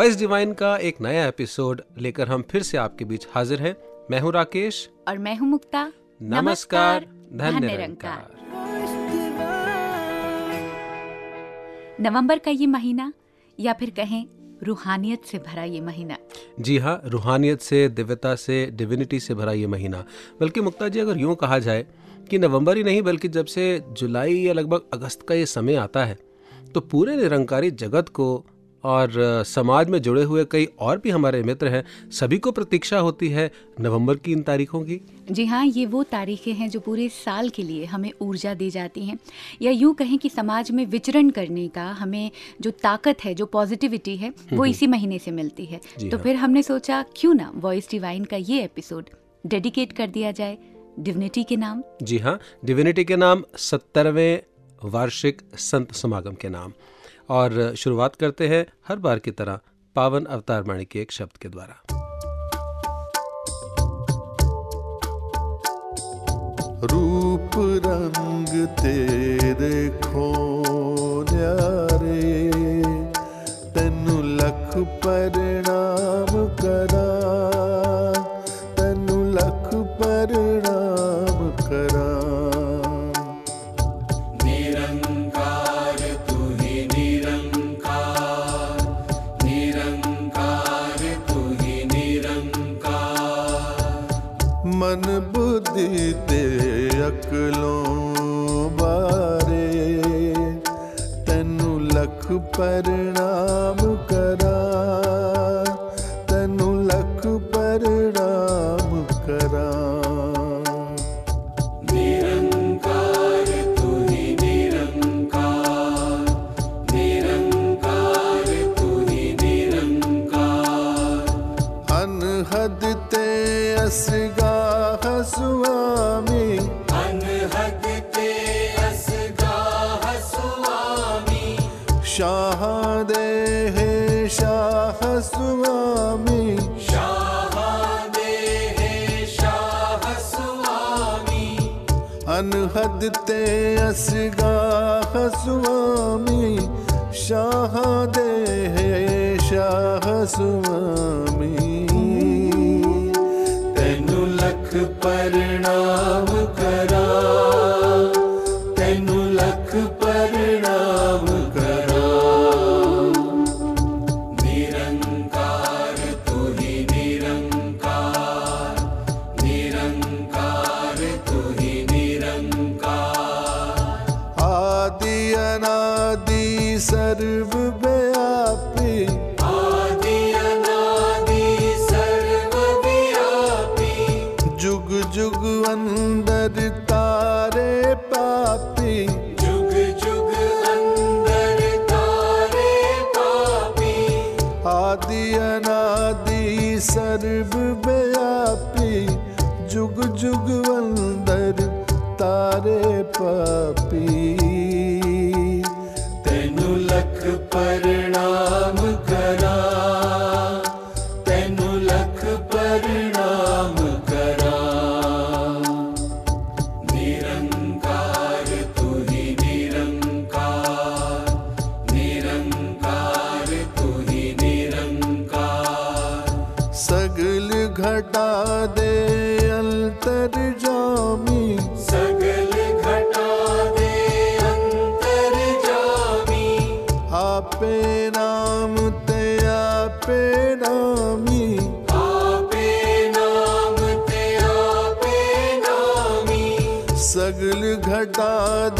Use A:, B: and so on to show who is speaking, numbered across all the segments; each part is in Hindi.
A: वॉइस डिवाइन का एक नया एपिसोड लेकर हम फिर से आपके बीच हाजिर हैं। मैं हूँ राकेश।
B: और मैं हूँ मुक्ता।
A: नमस्कार धन्य
B: धन्य
A: निरंकार
B: नवंबर का ये महीना या फिर कहें रूहानियत से भरा ये महीना।
A: जी हाँ रूहानियत से दिव्यता से डिविनिटी से भरा ये महीना। बल्कि मुक्ता जी अगर यूँ कहा जाए कि नवंबर ही नहीं बल्कि जब से जुलाई या लगभग अगस्त का ये समय आता है तो पूरे निरंकारी जगत को और समाज में जुड़े हुए कई और भी हमारे मित्र हैं सभी को प्रतीक्षा होती है नवंबर की इन तारीखों की।
B: जी हाँ ये वो तारीखें हैं जो पूरे साल के लिए हमें ऊर्जा दे जाती हैं। या यूँ कहें कि समाज में विचरण करने का हमें जो ताकत है जो पॉजिटिविटी है वो इसी महीने से मिलती है। तो
A: हाँ।
B: फिर हमने सोचा क्यों ना वॉइस डिवाइन का ये एपिसोड डेडिकेट कर दिया जाए। डिविनिटी के नाम।
A: जी हाँ डिविनिटी के नाम सत्तरवें वार्षिक संत समागम के नाम। और शुरुआत करते हैं हर बार की तरह पावन अवतार वाणी के एक शब्द के द्वारा।
C: रूप रंग तेरे खो रे तेन लख परिणाम करा। परिणाम आदित्य अस्गा स्वामी शाह दे शाह
A: स्वामी का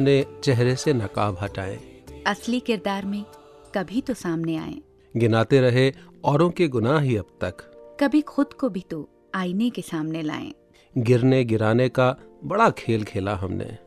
A: अपने चेहरे से नकाब हटाएँ।
B: असली किरदार में कभी तो सामने आए।
A: गिनाते रहे औरों के गुनाह ही अब तक।
B: कभी खुद को भी तो आईने के सामने लाए।
A: गिरने गिराने का बड़ा खेल खेला हमने।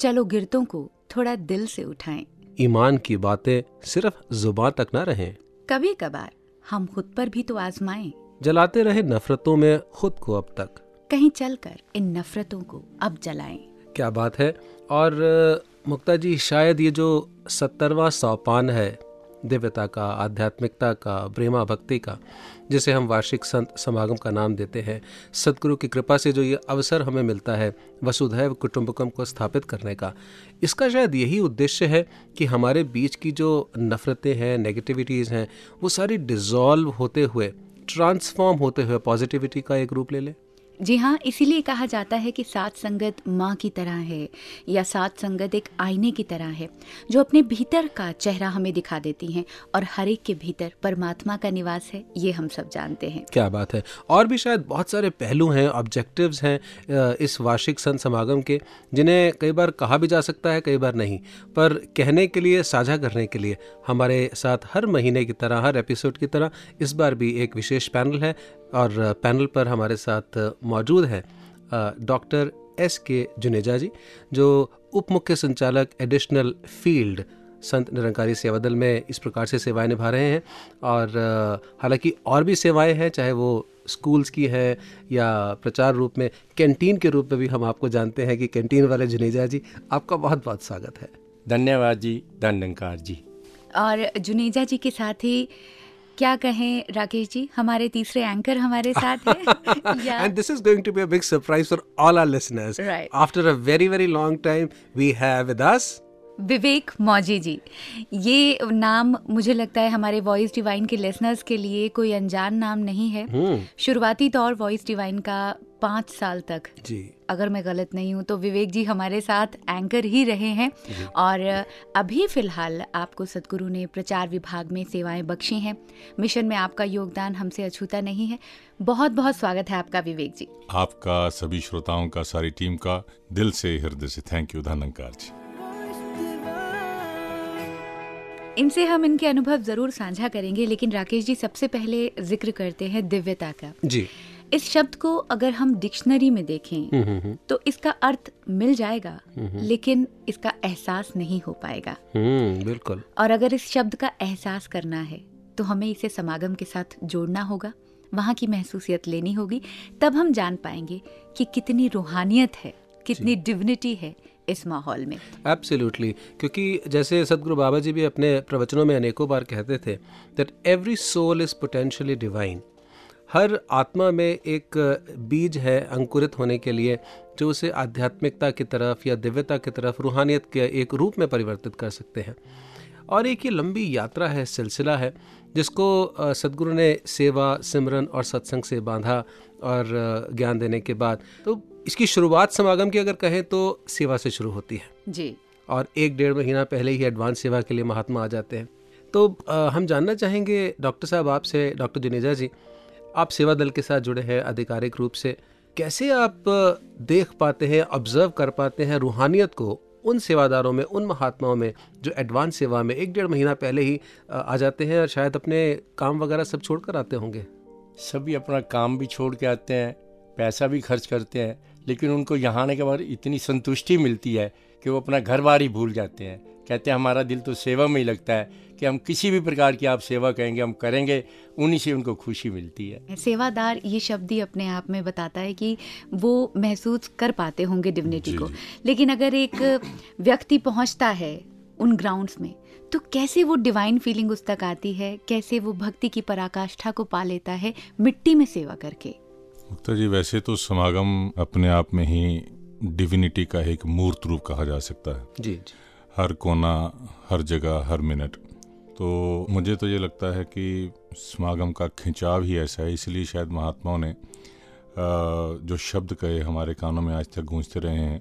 B: चलो गिरतों को थोड़ा दिल से उठाएँ।
A: ईमान की बातें सिर्फ़ ज़ुबान तक ना रहें।
B: कभी कभार हम खुद पर भी तो आजमाएँ।
A: जलाते रहे नफरतों में खुद को अब तक।
B: कहीं चलकर इन नफरतों को अब जलाएँ।
A: क्या बात है? और मुक्ता जी, शायद ये जो सत्तरवा सोपान है, दिव्यता का, आध्यात्मिकता का, प्रेमा भक्ति का, जिसे हम वार्षिक संत समागम का नाम देते हैं, सदगुरु की कृपा से जो ये अवसर हमें मिलता है, वसुधैव कुटुंबकम को स्थापित करने का, इसका शायद यही उद्देश्य है कि हमारे बीच की जो नफ़रतें हैं, नेगेटिविटीज़ हैं, वो सारी डिज़ोल्व होते हुए, ट्रांसफॉर्म होते हुए पॉजिटिविटी का एक रूप ले ले।
B: जी हाँ इसीलिए कहा जाता है कि सात संगत माँ की तरह है, या सात संगत एक आईने की तरह है, जो अपने भीतर का चेहरा हमें दिखा देती हैं, और हर एक के भीतर परमात्मा का निवास है, ये हम सब जानते हैं।
A: क्या बात है। और भी शायद बहुत सारे पहलू हैं ऑब्जेक्टिव्स हैं इस वार्षिक संत समागम के, जिन्हें कई बार कहा भी जा सकता है, कई बार नहीं। पर कहने के लिए, साझा करने के लिए, हमारे साथ हर महीने की तरह, हर एपिसोड की तरह, इस बार भी एक विशेष पैनल है और पैनल पर हमारे साथ मौजूद है डॉक्टर एस के जुनेजा जी जो उप मुख्य संचालक एडिशनल फ़ील्ड संत निरंकारी सेवा दल में इस प्रकार से सेवाएँ निभा रहे हैं। और हालाँकि और भी सेवाएँ हैं चाहे वो स्कूल्स की है या प्रचार रूप में कैंटीन के रूप में भी हम आपको जानते हैं कि कैंटीन वाले जुनेजा जी आपका बहुत बहुत स्वागत है।
D: धन्यवाद जी धन्यकार जी।
B: और जुनेजा जी के साथ ही क्या कहें राकेश जी? हमारे तीसरे एंकर हमारे साथ
A: and this is going to be a big surprise for all our
B: listeners
A: after a very very long time we have with us
B: Vivek Mauji ji ये नाम मुझे लगता है हमारे वॉइस डिवाइन के लिसनर्स के लिए कोई अनजान नाम नहीं है। शुरुआती तौर वॉइस डिवाइन का पाँच साल तक।
A: जी।
B: अगर मैं गलत नहीं हूँ तो विवेक जी हमारे साथ एंकर ही रहे हैं। और अभी फ़िलहाल आपको सदगुरु ने प्रचार विभाग में सेवाएँ बख्शी हैं। मिशन में आपका योगदान हमसे अछूता नहीं है। बहुत बहुत स्वागत है आपका विवेक जी।
E: आपका सभी श्रोताओं का सारी टीम का दिल से हृदय से थैंक यू धनंकार जी।
B: इनसे हम इनके अनुभव ज़रूर साझा करेंगे लेकिन राकेश जी सबसे पहले ज़िक्र करते हैं दिव्यता का।
A: जी।
B: इस शब्द को अगर हम डिक्शनरी में देखें
A: हम्म, हम्म, हम्म,
B: तो इसका अर्थ मिल जाएगा लेकिन इसका एहसास नहीं हो पाएगा।
A: हम्म, बिल्कुल।
B: और अगर इस शब्द का एहसास करना है तो हमें इसे समागम के साथ जोड़ना होगा वहाँ की महसूसियत लेनी होगी तब हम जान पाएँगे कि कितनी रूहानियत है कितनी डिविनिटी है इस माहौल में।
A: एब्सोल्युटली क्योंकि जैसे सदगुरु बाबा जी भी अपने प्रवचनों में अनेकों बार कहते थे that every soul is potentially divine हर आत्मा में एक बीज है अंकुरित होने के लिए, जो उसे आध्यात्मिकता की तरफ़ या दिव्यता की तरफ़, रूहानियत के एक रूप में परिवर्तित कर सकते हैं। और एक ये लंबी यात्रा है, सिलसिला है, जिसको सदगुरु ने सेवा, सिमरन और सत्संग से बांधा और ज्ञान देने के बाद। तो इसकी शुरुआत समागम की अगर कहें तो सेवा से शुरू होती है।
B: जी।
A: और एक डेढ़ महीना पहले ही एडवांस सेवा के लिए महात्मा आ जाते हैं। तो अ, हम जानना चाहेंगे डॉक्टर साहब आपसे डॉक्टर जुनेजा जी आप सेवा दल के साथ जुड़े हैं आधिकारिक रूप से। कैसे आप देख पाते हैं ऑब्ज़र्व कर पाते हैं रूहानियत को उन सेवादारों में उन महात्माओं में जो एडवांस सेवा में एक डेढ़ महीना पहले ही आ जाते हैं और शायद अपने काम वगैरह सब छोड़ कर आते होंगे?
D: सभी अपना काम भी छोड़ के आते हैं पैसा भी खर्च करते हैं। लेकिन उनको यहाँ आने के बाद इतनी संतुष्टि मिलती है कि वो अपना घर बार ही भूल जाते हैं। कहते हैं हमारा दिल तो सेवा में ही लगता है कि हम किसी भी प्रकार की आप सेवा कहेंगे हम करेंगे उन्हीं से उनको खुशी मिलती है।
B: सेवादार ये शब्द ही अपने आप में बताता है कि वो महसूस कर पाते होंगे डिविनिटी को। लेकिन अगर एक व्यक्ति पहुँचता है उन ग्राउंड्स में तो कैसे वो डिवाइन फीलिंग उस तक आती है? कैसे वो भक्ति की पराकाष्ठा को पा लेता है मिट्टी में सेवा करके?
E: मुक्ता जी वैसे तो समागम अपने आप में ही डिविनिटी का एक मूर्त रूप कहा जा सकता है।
A: जी जी।
E: हर कोना हर जगह हर मिनट। तो मुझे तो ये लगता है कि समागम का खिंचाव ही ऐसा है इसलिए शायद महात्माओं ने जो शब्द कहे हमारे कानों में आज तक गूंजते रहे हैं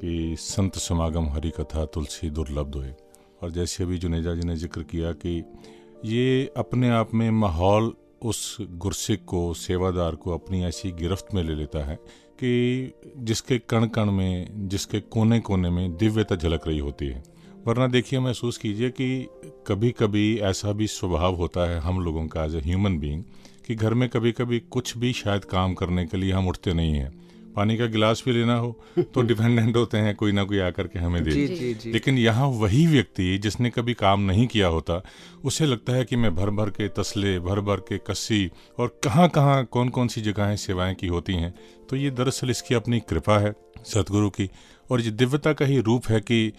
E: कि संत समागम हरि कथा तुलसी दुर्लभ होए। और जैसे अभी जुनेजा जी ने ज़िक्र किया कि ये अपने आप में माहौल उस गुरसिक को, सेवादार को अपनी ऐसी गिरफ्त में ले लेता है कि जिसके कण कण में, जिसके कोने कोने में दिव्यता झलक रही होती है। वरना देखिए, महसूस कीजिए कि कभी कभी ऐसा भी स्वभाव होता है हम लोगों का एज ए ह्यूमन बींग कि घर में कभी कभी कुछ भी शायद काम करने के लिए हम उठते नहीं हैं। पानी का गिलास भी लेना हो तो डिपेंडेंट होते हैं कोई ना कोई आकर के हमें दे
A: जी जी जी।
E: लेकिन यहाँ वही व्यक्ति जिसने कभी काम नहीं किया होता उसे लगता है कि मैं भर भर के तसले भर भर के कस्सी और कहाँ कहाँ कौन कौन सी जगहें सेवाएँ की होती हैं तो ये दरअसल इसकी अपनी कृपा है सतगुरु की। और ये दिव्यता का ही रूप है कि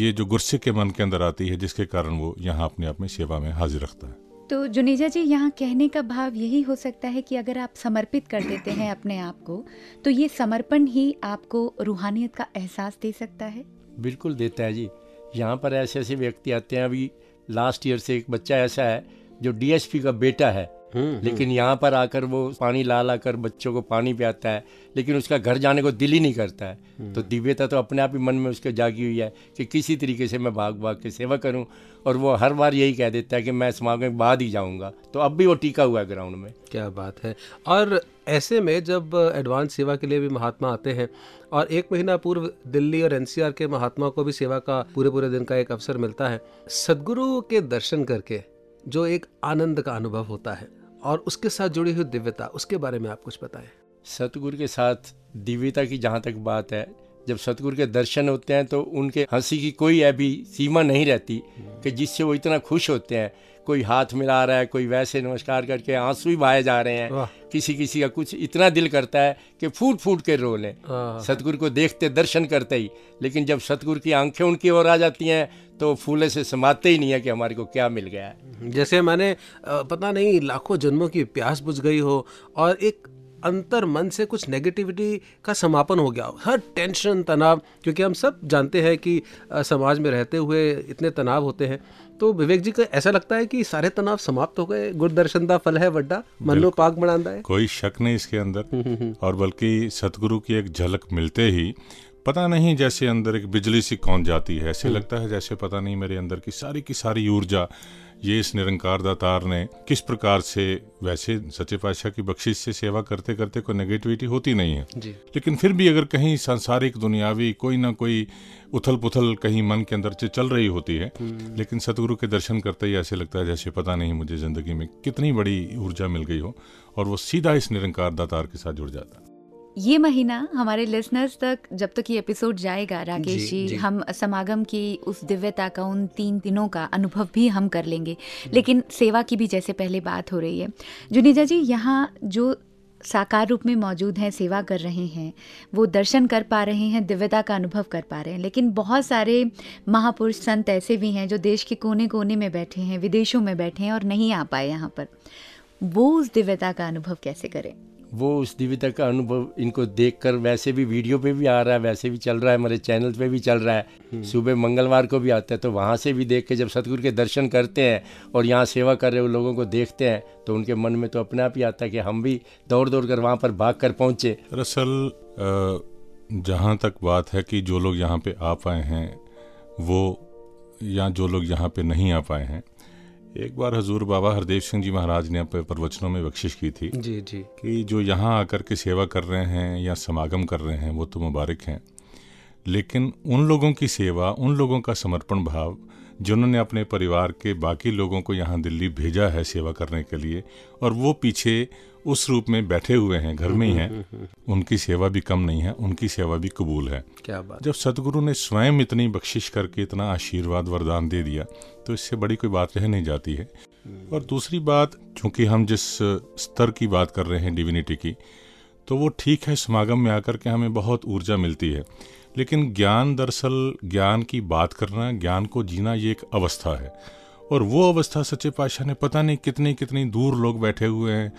E: ये जो गुस्से के मन के अंदर आती है जिसके कारण वो यहाँ अपने आप में सेवा में हाजिर रखता है।
B: तो जुनेजा जी, यहाँ कहने का भाव यही हो सकता है कि अगर आप समर्पित कर देते हैं अपने आप को तो ये समर्पण ही आपको रूहानियत का एहसास दे सकता है?
D: बिल्कुल देता है जी। यहाँ पर ऐसे ऐसे व्यक्ति आते हैं। अभी लास्ट ईयर से एक बच्चा ऐसा है, जो डीएसपी का बेटा है। लेकिन यहाँ पर आकर वो पानी ला ला कर बच्चों को पानी पियाता है लेकिन उसका घर जाने को दिल ही नहीं करता है। तो दिव्यता तो अपने आप ही मन में उसके जागी हुई है कि किसी तरीके से मैं भाग भाग के सेवा करूँ और वो हर बार यही कह देता है कि मैं समागम के बाद ही जाऊँगा। तो अब भी वो टीका हुआ है ग्राउंड में।
A: क्या बात है। और ऐसे में जब एडवांस सेवा के लिए भी महात्मा आते हैं और एक महीना पूर्व दिल्ली और एनसीआर के महात्मा को भी सेवा का पूरे पूरे दिन का एक अवसर मिलता है सदगुरु के दर्शन करके जो एक आनंद का अनुभव होता है और उसके साथ जुड़ी हुई दिव्यता, उसके बारे में आप कुछ बताएँ।
D: सतगुरु के साथ दिव्यता की जहाँ तक बात है जब सतगुरु के दर्शन होते हैं तो उनके हँसी की कोई अभी सीमा नहीं रहती कि जिससे वो इतना खुश होते हैं। कोई हाथ मिला रहा है कोई वैसे नमस्कार करके आँसू ही बहाए जा रहे हैं। किसी किसी का कुछ इतना दिल करता है कि फूट फूट के रो लें।
A: हाँ।
D: सतगुरु को देखते दर्शन करते ही लेकिन जब सतगुरु की आँखें उनकी ओर आ जाती हैं तो फूले से समाते ही नहीं है कि हमारे को क्या मिल गया है।
A: जैसे मैंने पता नहीं लाखों जन्मों की प्यास बुझ गई हो और एक अंतर मन से कुछ नेगेटिविटी का समापन हो गया हो। हर टेंशन तनाव क्योंकि हम सब जानते हैं कि समाज में रहते हुए इतने तनाव होते हैं। तो विवेक जी को ऐसा लगता है कि सारे तनाव समाप्त हो गए? गुर दर्शन दा फल है वड्डा मनो पाक बनांदा है।
E: कोई शक नहीं इसके अंदर। और बल्कि सतगुरु की एक झलक मिलते ही पता नहीं जैसे अंदर एक बिजली सी कौन जाती है। ऐसे लगता है जैसे पता नहीं मेरे अंदर की सारी की सारी ऊर्जा ये इस निरंकार दातार ने किस प्रकार से वैसे सच्चे पातशाह की बख्शिश से सेवा करते करते कोई नेगेटिविटी होती नहीं है।
A: जी।
E: लेकिन फिर भी अगर कहीं सांसारिक दुनियावी कोई ना कोई उथल पुथल कहीं मन के अंदर से चल रही होती है लेकिन सतगुरु के दर्शन करते ही ऐसे लगता है जैसे पता नहीं मुझे ज़िंदगी में कितनी बड़ी ऊर्जा मिल गई हो और वो सीधा इस निरंकार दातार के साथ जुड़ जाता है।
B: ये महीना हमारे लिसनर्स तक जब तक ये एपिसोड जाएगा राकेश
A: जी,
B: जी,
A: जी।
B: हम समागम की उस दिव्यता का उन तीन दिनों का अनुभव भी हम कर लेंगे। लेकिन सेवा की भी जैसे पहले बात हो रही है। जुनीजा जी यहाँ जो साकार रूप में मौजूद हैं सेवा कर रहे हैं वो दर्शन कर पा रहे हैं दिव्यता का अनुभव कर पा रहे हैं। लेकिन बहुत सारे महापुरुष संत ऐसे भी हैं जो देश के कोने कोने में बैठे हैं विदेशों में बैठे हैं और नहीं आ पाए यहाँ पर। वो उस दिव्यता का अनुभव कैसे करें?
D: वो उस दिव्यता का अनुभव इनको देखकर वैसे भी वीडियो पे भी आ रहा है वैसे भी चल रहा है हमारे चैनल पे भी चल रहा है। सुबह मंगलवार को भी आता है तो वहाँ से भी देख के जब सतगुरु के दर्शन करते हैं और यहाँ सेवा कर रहे हुए लोगों को देखते हैं तो उनके मन में तो अपने आप ही आता है कि हम भी दौड़ दौड़ कर वहाँ पर भाग कर पहुँचे।
E: दरअसल जहाँ तक बात है कि जो लोग यहाँ पे आ पाए हैं वो या जो लोग यहाँ पे नहीं आ पाए हैं एक बार हजूर बाबा हरदेव सिंह जी महाराज ने अपने प्रवचनों में बख्शिश की थी
A: जी जी।
E: कि जो यहाँ आकर के सेवा कर रहे हैं या समागम कर रहे हैं वो तो मुबारक हैं। लेकिन उन लोगों की सेवा उन लोगों का समर्पण भाव जिन्होंने अपने परिवार के बाकी लोगों को यहाँ दिल्ली भेजा है सेवा करने के लिए और वो पीछे उस रूप में बैठे हुए हैं घर में ही हैं। उनकी सेवा भी कम नहीं है उनकी सेवा भी कबूल है।
A: क्या बात।
E: जब सतगुरु ने स्वयं इतनी बख्शिश करके इतना आशीर्वाद वरदान दे दिया तो इससे बड़ी कोई बात रह नहीं जाती है। और दूसरी बात चूँकि हम जिस स्तर की बात कर रहे हैं डिविनिटी की तो वो ठीक है समागम में आकर के हमें बहुत ऊर्जा मिलती है। लेकिन ज्ञान दरअसल ज्ञान की बात करना ज्ञान को जीना ये एक अवस्था है। और वो अवस्था सच्चे पातशाह ने पता नहीं कितनी कितनी दूर लोग बैठे हुए हैं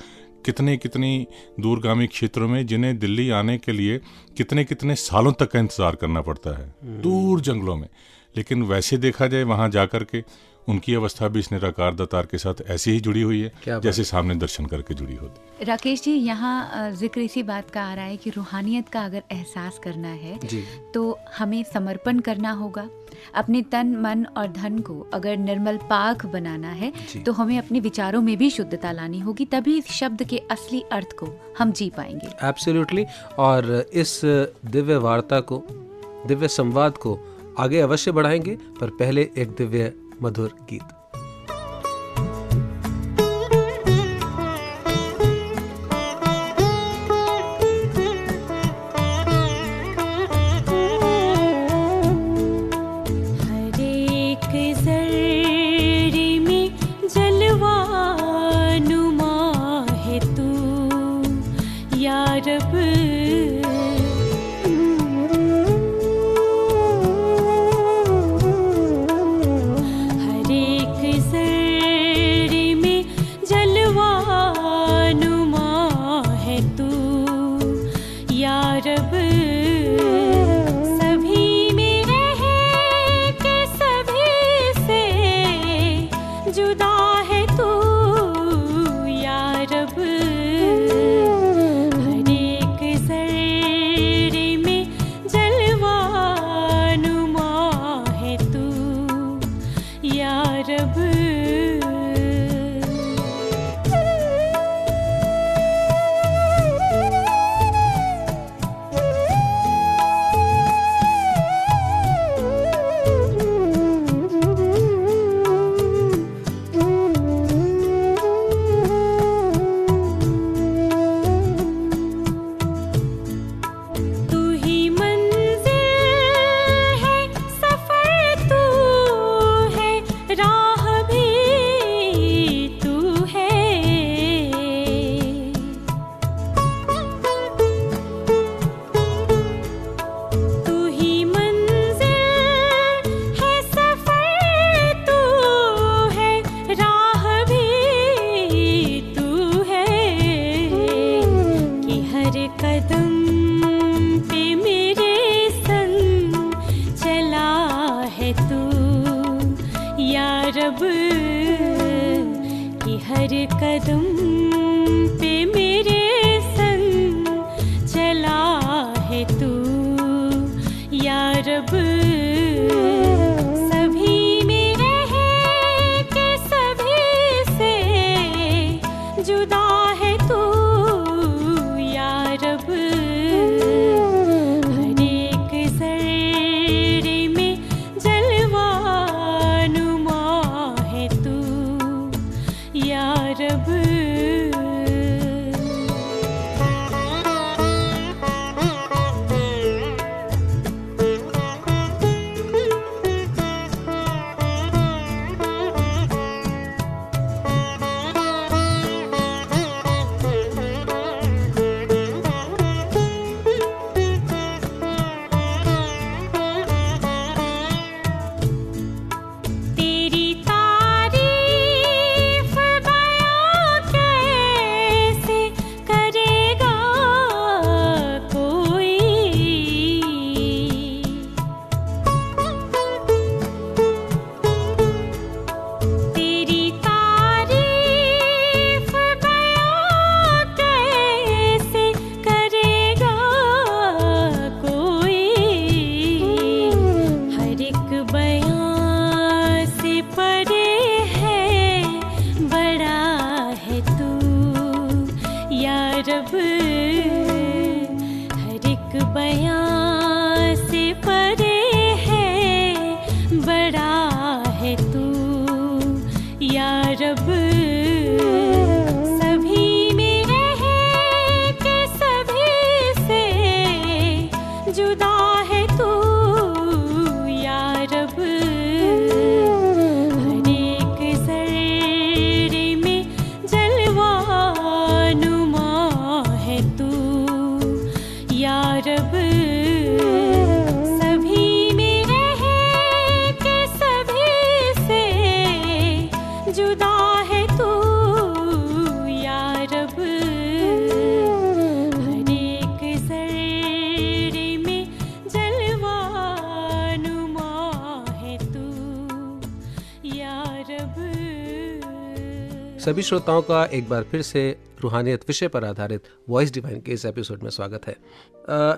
E: कितने कितनी दूरगामी क्षेत्रों में जिन्हें दिल्ली आने के लिए कितने कितने सालों तक का इंतज़ार करना पड़ता है। दूर जंगलों में। लेकिन वैसे देखा जाए वहाँ जा कर के उनकी अवस्था भी इस निराकार दातार के साथ ऐसी ही जुड़ी हुई है जैसे सामने दर्शन करके जुड़ी होती है।
B: राकेश जी यहाँ ज़िक्र इसी बात का आ रहा है कि रूहानियत का अगर एहसास करना है तो हमें समर्पण करना होगा। अपने तन मन और धन को अगर निर्मल पाक बनाना है तो हमें अपने विचारों में भी शुद्धता लानी होगी तभी इस शब्द के असली अर्थ को हम जी पाएँगे।
A: एब्सोल्युटली और इस दिव्य वार्ता को दिव्य संवाद को आगे अवश्य बढ़ाएँगे पर पहले एक दिव्य मधुर गीत।
F: या सभी
A: श्रोताओं का एक बार फिर से रूहानियत विषय पर आधारित वॉइस डिवाइन के इस एपिसोड में स्वागत है।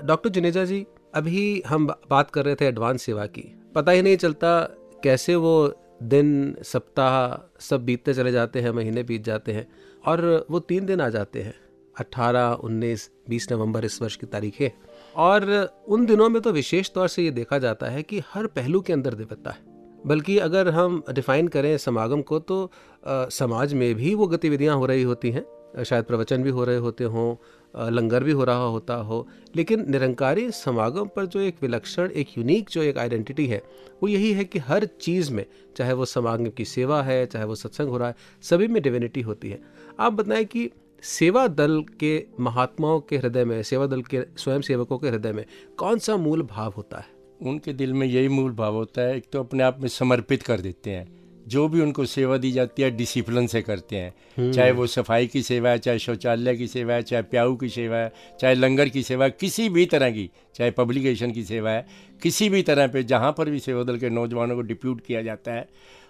A: डॉक्टर जुनेजा जी अभी हम बात कर रहे थे एडवांस सेवा की। पता ही नहीं चलता कैसे वो दिन सप्ताह सब बीतते चले जाते हैं महीने बीत जाते हैं और वो तीन दिन आ जाते हैं। 18, 19, 20 नवंबर इस वर्ष की तारीखें। और उन दिनों में तो विशेष तौर से ये देखा जाता है कि हर पहलू के अंदर दिव्यता है। बल्कि अगर हम डिफाइन करें समागम को तो अ, समाज में भी वो गतिविधियाँ हो रही होती हैं। शायद प्रवचन भी हो रहे होते हों लंगर भी हो रहा होता हो लेकिन निरंकारी समागम पर जो एक विलक्षण एक यूनिक जो एक आइडेंटिटी है वो यही है कि हर चीज़ में चाहे वो समागम की सेवा है चाहे वो सत्संग हो रहा है सभी में डिविनिटी होती है। आप बताएँ कि सेवा दल के महात्माओं के हृदय में सेवा दल के स्वयं सेवकों के हृदय में कौन सा मूल भाव होता है?
D: उनके दिल में यही मूल भाव होता है एक तो अपने आप में समर्पित कर देते हैं। जो भी उनको सेवा दी जाती है डिसिप्लिन से करते हैं। चाहे वो सफ़ाई की सेवा है चाहे शौचालय की सेवा है चाहे प्याऊ की सेवा है चाहे लंगर की सेवा है किसी भी तरह की चाहे पब्लिकेशन की सेवा है किसी भी तरह पे जहाँ पर भी सेवा दल के नौजवानों को डिप्यूट किया जाता है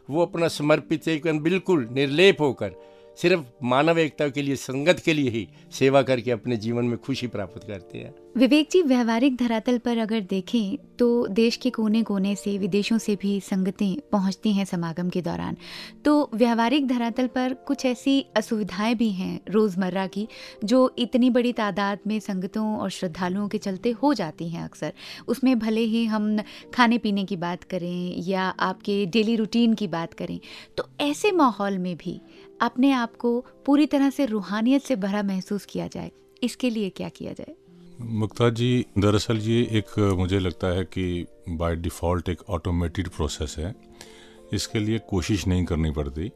D: वो अपना समर्पित से एकदम बिल्कुल निर्लेप होकर सिर्फ़ मानव एकता के लिए, संगत के लिए ही सेवा करके अपने जीवन में खुशी प्राप्त करते हैं।
B: विवेक जी, व्यवहारिक धरातल पर अगर देखें तो देश के कोने कोने से, विदेशों से भी संगतें पहुँचती हैं समागम के दौरान। तो व्यवहारिक धरातल पर कुछ ऐसी असुविधाएँ भी हैं रोज़मर्रा की, जो इतनी बड़ी तादाद में संगतों और श्रद्धालुओं के चलते हो जाती हैं अक्सर। उसमें भले ही हम खाने पीने की बात करें या आपके डेली रूटीन की बात करें तो ऐसे माहौल में भी अपने आप को पूरी तरह से रूहानियत से भरा महसूस किया जाए। इसके लिए क्या किया जाए?
E: मुक्ता जी, दरअसल ये एक, मुझे लगता है कि बाय डिफ़ॉल्ट एक ऑटोमेटेड प्रोसेस है। इसके लिए कोशिश नहीं करनी पड़ती।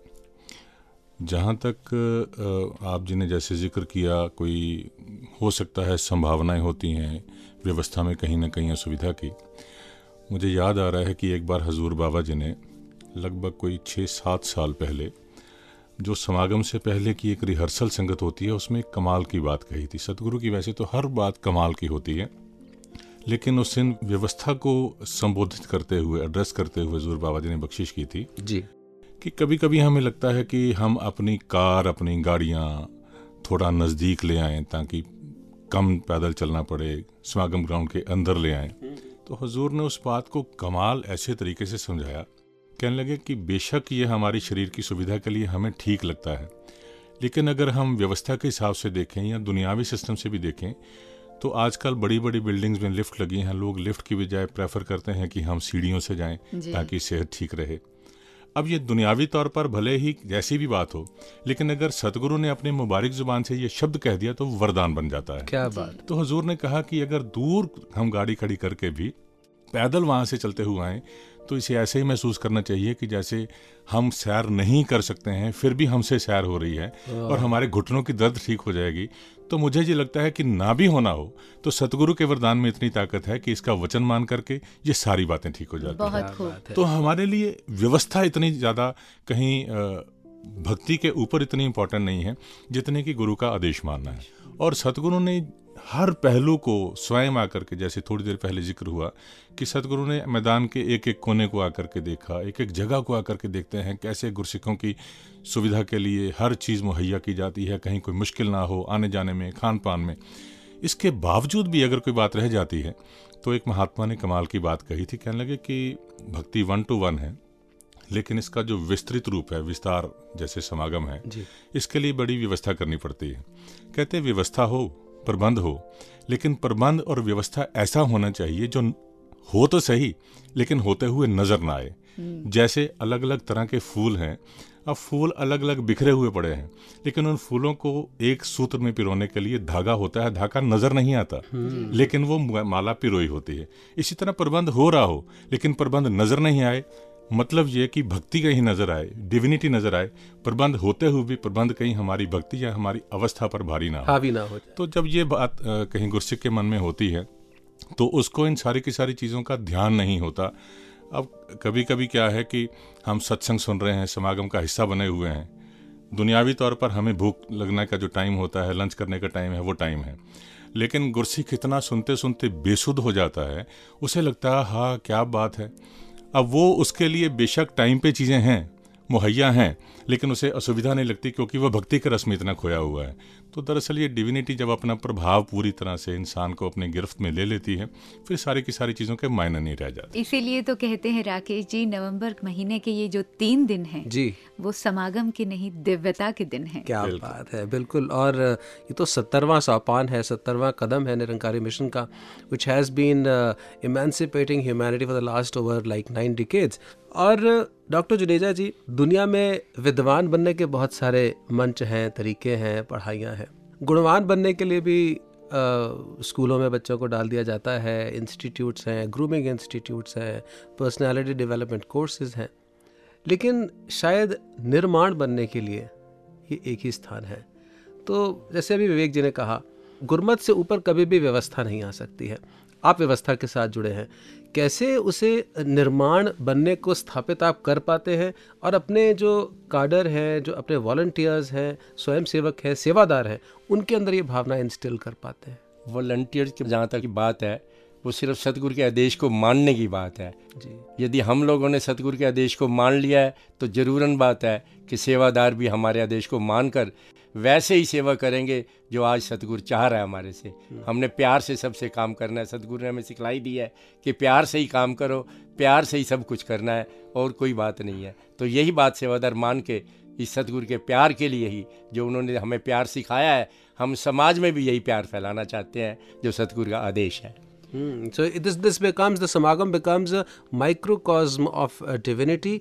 E: जहाँ तक आप जी ने जैसे ज़िक्र किया, कोई हो सकता है संभावनाएँ होती हैं व्यवस्था में कहीं ना कहीं असुविधा की। मुझे याद आ रहा है कि एक बार हजूर बाबा जी ने लगभग कोई छः सात साल पहले जो समागम से पहले की एक रिहर्सल संगत होती है उसमें कमाल की बात कही थी। सतगुरु की वैसे तो हर बात कमाल की होती है लेकिन उस दिन व्यवस्था को संबोधित करते हुए एड्रेस करते हुए हजूर बाबा जी ने बख्शिश की थी
A: जी।
E: कि कभी कभी हमें लगता है कि हम अपनी कार अपनी गाड़ियाँ थोड़ा नज़दीक ले आएँ ताकि कम पैदल चलना पड़े समागम ग्राउंड के अंदर ले आएँ। तो हजूर ने उस बात को कमाल ऐसे तरीके से समझाया कहने लगे कि बेशक ये हमारे शरीर की सुविधा के लिए हमें ठीक लगता है। लेकिन अगर हम व्यवस्था के हिसाब से देखें या दुनियावी सिस्टम से भी देखें तो आजकल बड़ी बड़ी बिल्डिंग्स में लिफ्ट लगी हैं। लोग लिफ्ट की बजाय प्रेफर करते हैं कि हम सीढ़ियों से जाएँ ताकि सेहत ठीक रहे। अब ये दुनियावी तौर पर भले ही जैसी भी बात हो लेकिन अगर सतगुरु ने अपनी मुबारक ज़ुबान से ये शब्द कह दिया तो वरदान बन जाता है।
A: क्या बात।
E: तो हजूर ने कहा कि अगर दूर हम गाड़ी खड़ी करके भी पैदल वहाँ से चलते हुए आएँ तो इसे ऐसे ही महसूस करना चाहिए कि जैसे हम सैर नहीं कर सकते हैं फिर भी हमसे सैर हो रही है और हमारे घुटनों की दर्द ठीक हो जाएगी। तो मुझे ये लगता है कि ना भी होना हो तो सतगुरु के वरदान में इतनी ताकत है कि इसका वचन मान करके ये सारी बातें ठीक हो जाती हैं। तो हमारे लिए व्यवस्था इतनी ज़्यादा कहीं भक्ति के ऊपर इतनी इम्पोर्टेंट नहीं है जितने कि गुरु का आदेश मानना है। और सतगुरु ने हर पहलू को स्वयं आकर के जैसे थोड़ी देर पहले ज़िक्र हुआ कि सतगुरु ने मैदान के एक एक कोने को आकर के देखा एक एक जगह को आकर के देखते हैं कैसे गुरसिखों की सुविधा के लिए हर चीज़ मुहैया की जाती है कहीं कोई मुश्किल ना हो आने जाने में खान पान में। इसके बावजूद भी अगर कोई बात रह जाती है तो एक महात्मा ने कमाल की बात कही थी कहने लगे कि भक्ति वन टू वन है लेकिन इसका जो विस्तृत रूप है विस्तार जैसे समागम है
A: जी।
E: इसके लिए बड़ी व्यवस्था करनी पड़ती है। कहते व्यवस्था हो प्रबंध हो लेकिन प्रबंध और व्यवस्था ऐसा होना चाहिए जो हो तो सही लेकिन होते हुए नज़र ना आए। जैसे अलग अलग तरह के फूल हैं अब फूल अलग अलग बिखरे हुए पड़े हैं लेकिन उन फूलों को एक सूत्र में पिरोने के लिए धागा होता है धागा नज़र नहीं आता। लेकिन वो माला पिरोई होती है। इसी तरह प्रबंध हो रहा हो लेकिन प्रबंध नज़र नहीं आए मतलब ये कि भक्ति कहीं नज़र आए डिविनिटी नज़र आए प्रबंध होते हुए भी प्रबंध कहीं हमारी भक्ति या हमारी अवस्था पर भारी ना हो।
A: हावी ना हो जाए।
E: तो जब ये बात कहीं गुरसिक के मन में होती है तो उसको इन सारी की सारी चीज़ों का ध्यान नहीं होता। अब कभी कभी क्या है कि हम सत्संग सुन रहे हैं समागम का हिस्सा बने हुए हैं। दुनियावी तौर पर हमें भूख लगने का जो टाइम होता है लंच करने का टाइम है वो टाइम है। लेकिन गुरसिक इतना सुनते सुनते बेसुध हो जाता है उसे लगता है हाँ क्या बात है। अब वो उसके लिए बेशक टाइम पे चीज़ें हैं, मुहैया हैं, लेकिन उसे असुविधा नहीं लगती क्योंकि वह भक्ति के रस में इतना खोया हुआ है। तो दरअसल ये डिविनिटी जब अपना प्रभाव पूरी तरह से इंसान को अपने गिरफ्त में ले लेती है फिर सारी की सारी चीज़ों के मायने नहीं रह जाते।
B: इसीलिए तो कहते हैं राकेश जी नवंबर महीने के ये जो तीन दिन हैं
A: जी।
B: वो समागम के नहीं दिव्यता के दिन हैं।
A: क्या बात है बिल्कुल। और ये तो सत्तरवां सोपान है सत्तरवां कदम है निरंकारी मिशन का which has been emancipating humanity for the last over like nine decades और डॉक्टर जुनेजा जी दुनिया में विद्वान बनने के बहुत सारे मंच हैं तरीके हैं पढ़ाइयाँ हैं गुणवान बनने के लिए भी स्कूलों में बच्चों को डाल दिया जाता है। इंस्टीट्यूट्स हैं, ग्रूमिंग इंस्टीट्यूट्स हैं, पर्सनालिटी डेवलपमेंट कोर्सेज हैं। लेकिन शायद निर्माण बनने के लिए ये एक ही स्थान है। तो जैसे अभी विवेक जी ने कहा, गुरमत से ऊपर कभी भी व्यवस्था नहीं आ सकती है। आप व्यवस्था के साथ जुड़े हैं। कैसे उसे निर्माण बनने को स्थापित आप कर पाते हैं और अपने जो काडर हैं जो अपने वॉल्टियर्स हैं स्वयं सेवक हैं सेवादार हैं उनके अंदर ये भावना इंस्टिल कर पाते हैं?
D: वॉल्टियर्स की जहाँ तक की बात है वो सिर्फ़ सतगुरु के आदेश को मानने की बात है।
A: जी।
D: यदि हम लोगों ने सतगुरु के आदेश को मान लिया है तो ज़रूरन बात है कि सेवादार भी हमारे आदेश को मानकर वैसे ही सेवा करेंगे जो आज सतगुरु चाह रहा है हमारे से हमने प्यार से सबसे काम करना है सतगुरु ने हमें सिखलाई दी है कि प्यार से ही काम करो प्यार से ही सब कुछ करना है और कोई बात नहीं है तो यही बात सेवादार मान के इस सतगुरु के प्यार के लिए ही जो उन्होंने हमें प्यार सिखाया है हम समाज में भी यही प्यार फैलाना चाहते हैं जो सतगुरु का आदेश है.
A: So it- this this becomes the samagam becomes a microcosm of uh, divinity,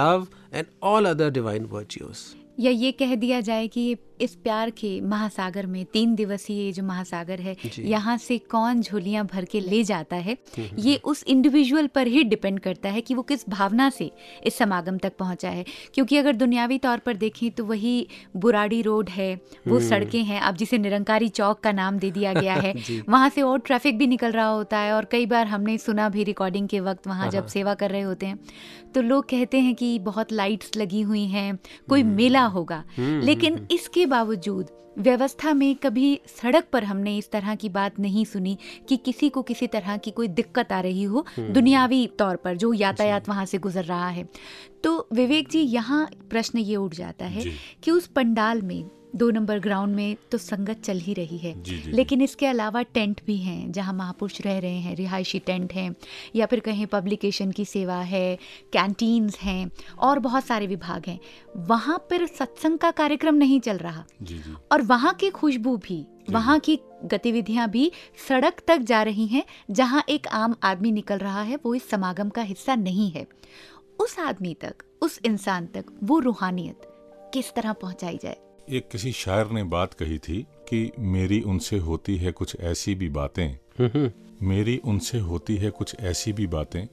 A: love, and all other divine virtues.
B: या ये कह दिया जाए कि ये इस प्यार के महासागर में तीन दिवसीय जो महासागर है यहाँ से कौन झोलियाँ भर के ले जाता है ये उस इंडिविजुअल पर ही डिपेंड करता है कि वो किस भावना से इस समागम तक पहुँचा है। क्योंकि अगर दुनियावी तौर पर देखें तो वही बुराड़ी रोड है वो सड़कें हैं अब जिसे निरंकारी चौक का नाम दे दिया गया है वहाँ से और ट्रैफ़िक भी निकल रहा होता है और कई बार हमने सुना भी रिकॉर्डिंग के वक्त वहाँ जब सेवा कर रहे होते हैं तो लोग कहते हैं कि बहुत लाइट्स लगी हुई हैं कोई मेला होगा लेकिन इसके बावजूद व्यवस्था में कभी सड़क पर हमने इस तरह की बात नहीं सुनी कि किसी को किसी तरह की कोई दिक्कत आ रही हो दुनियावी तौर पर जो यातायात वहाँ से गुजर रहा है। तो विवेक जी यहाँ प्रश्न ये उठ जाता है कि उस पंडाल में दो नंबर ग्राउंड में तो संगत चल ही रही है।
E: जी, जी,
B: लेकिन इसके अलावा टेंट भी हैं जहाँ महापुरुष रह रहे हैं रिहायशी टेंट हैं या फिर कहीं पब्लिकेशन की सेवा है कैंटीन्स हैं और बहुत सारे विभाग हैं। वहाँ पर सत्संग का कार्यक्रम नहीं चल रहा।
E: जी जी।
B: और वहाँ की खुशबू भी वहाँ की गतिविधियाँ भी सड़क तक जा रही हैं जहाँ एक आम आदमी निकल रहा है वो इस समागम का हिस्सा नहीं है। उस आदमी तक उस इंसान तक वो रूहानियत किस तरह पहुंचाई जाए?
E: एक किसी शायर ने बात कही थी कि मेरी उनसे होती है कुछ ऐसी भी बातें। मेरी उनसे होती है कुछ ऐसी भी बातें।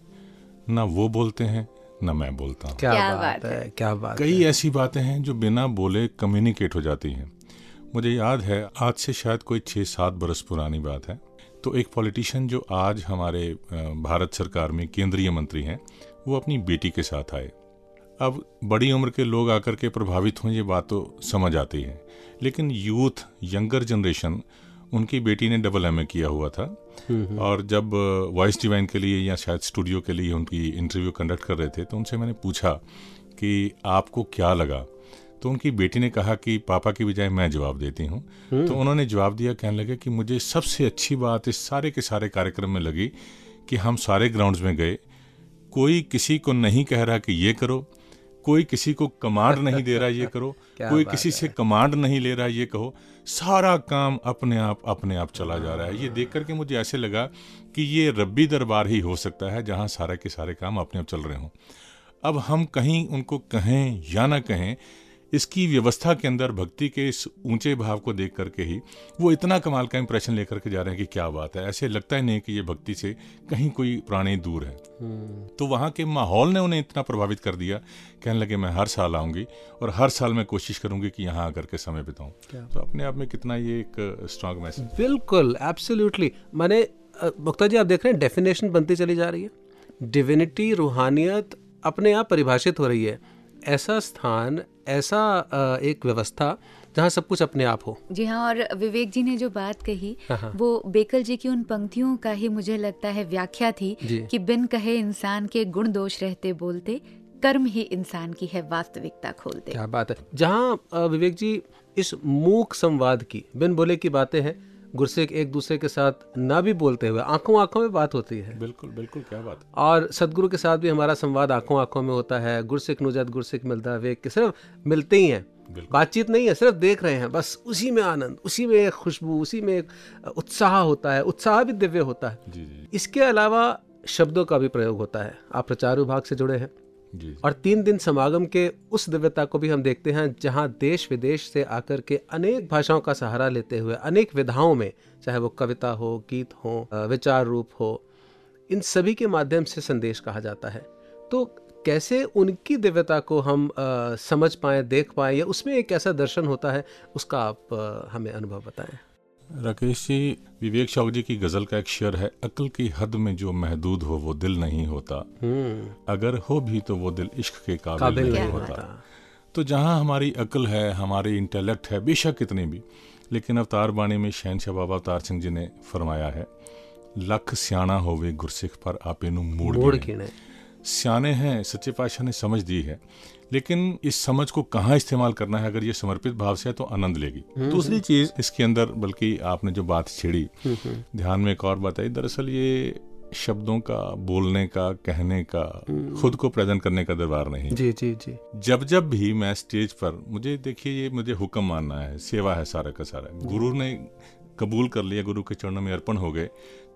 E: ना वो बोलते हैं ना मैं बोलता हूँ।
A: क्या,
B: क्या
A: बात,
B: बात
A: है क्या बात
E: कई ऐसी बातें हैं जो बिना बोले कम्युनिकेट हो जाती हैं। मुझे याद है आज से शायद कोई छः सात बरस पुरानी बात है। तो एक पॉलिटिशियन जो आज हमारे भारत सरकार में केंद्रीय मंत्री हैं वो अपनी बेटी के साथ आए। अब बड़ी उम्र के लोग आकर के प्रभावित हों ये बात तो समझ आती है। लेकिन यूथ यंगर जनरेशन उनकी बेटी ने डबल एमए किया हुआ था। और जब वॉइस डिवाइन के लिए या शायद स्टूडियो के लिए उनकी इंटरव्यू कंडक्ट कर रहे थे तो उनसे मैंने पूछा कि आपको क्या लगा? तो उनकी बेटी ने कहा कि पापा की बजाय मैं जवाब देती हूँ। तो उन्होंने जवाब दिया कहने लगे कि मुझे सबसे अच्छी बात इस सारे के सारे कार्यक्रम में लगी कि हम सारे ग्राउंड्स में गए। कोई किसी को नहीं कह रहा कि ये करो कोई किसी को कमांड नहीं दे रहा ये करो। कोई किसी से कमांड नहीं ले रहा ये कहो। सारा काम अपने आप अपने आप चला जा रहा है। ये देख करके मुझे ऐसे लगा कि ये रब्बी दरबार ही हो सकता है जहाँ सारा के सारे काम अपने आप चल रहे हों। अब हम कहीं उनको कहें या ना कहें इसकी व्यवस्था के अंदर भक्ति के इस ऊँचे भाव को देख करके ही वो इतना कमाल का इंप्रेशन लेकर के जा रहे हैं कि क्या बात है। ऐसे लगता ही नहीं कि ये भक्ति से कहीं कोई प्राणी दूर है। तो वहाँ के माहौल ने उन्हें इतना प्रभावित कर दिया। कहने लगे मैं हर साल आऊँगी और हर साल मैं कोशिश करूँगी कि यहाँ आकर के समय बिताऊं। तो अपने आप में कितना ये एक स्ट्रांग मैसेज
A: बिल्कुल एब्सोल्युटली मैंने मुक्ता जी आप देख रहे हैं डेफिनेशन बनती चली जा रही है। डिविनिटी रूहानियत अपने आप परिभाषित हो रही है। ऐसा स्थान ऐसा एक व्यवस्था जहाँ सब कुछ अपने आप हो
B: जी हाँ और विवेक जी ने जो बात कही
A: हाँ।
B: वो बेकल जी की उन पंक्तियों का ही मुझे लगता है व्याख्या थी। कि बिन कहे इंसान के गुण दोष रहते बोलते कर्म ही इंसान की है वास्तविकता खोलते
A: क्या बात है जहाँ विवेक जी इस मूक संवाद की बिन बोले की बातें हैं गुरसिक एक दूसरे के साथ ना भी बोलते हुए आँखों आँखों में बात होती है।
E: बिल्कुल बिल्कुल क्या बात है।
A: और सदगुरु के साथ भी हमारा संवाद आँखों आँखों में होता है। गुरसिख नुजत गुरसिख मिलता है के सिर्फ़ मिलते ही हैं। बातचीत नहीं है सिर्फ़ देख रहे हैं बस उसी में आनंद उसी में एक खुशबू उसी में एक उत्साह होता है उत्साह भी दिव्य होता है।
E: जी जी।
A: इसके अलावा शब्दों का भी प्रयोग होता है। आप प्रचार विभाग से जुड़े हैं। और तीन दिन समागम के उस दिव्यता को भी हम देखते हैं जहाँ देश विदेश से आकर के अनेक भाषाओं का सहारा लेते हुए अनेक विधाओं में चाहे वो कविता हो गीत हो विचार रूप हो इन सभी के माध्यम से संदेश कहा जाता है। तो कैसे उनकी दिव्यता को हम अ, समझ पाएँ देख पाएँ या उसमें एक ऐसा दर्शन होता है उसका आप अ, हमें अनुभव बताएँ।
E: राकेश जी विवेक चौक जी की गज़ल का एक शेर है अकल की हद में जो महदूद हो वो दिल नहीं होता।
A: हम्म।
E: अगर हो भी तो वो दिल इश्क के काबिल,
A: काबिल
E: नहीं
A: नहीं
E: होता।
A: होता।
E: तो जहाँ हमारी अकल है हमारी इंटेलेक्ट है बेशक कितनी भी लेकिन अवतार बाणी में शहनशाह बाबा अवतार सिंह जी ने फरमाया है लख सियाणा होवे गुरसिख पर आपे नु मूड
A: मोड़
E: गिने। सियाने हैं सच्चे पातशाह ने समझ दी है लेकिन इस समझ को कहाँ इस्तेमाल करना है? अगर ये समर्पित भाव से है तो आनंद लेगी। दूसरी चीज़ इसके अंदर बल्कि आपने जो बात छेड़ी ध्यान में एक और बात आई। दरअसल ये शब्दों का बोलने का कहने का खुद को प्रेजेंट करने का दरबार नहीं
A: जी जी जी।
E: जब जब भी मैं स्टेज पर मुझे देखिए ये मुझे हुक्म मानना है सेवा है सारा का सारा। गुरु ने कबूल कर लिया गुरु के चरणों में अर्पण हो गए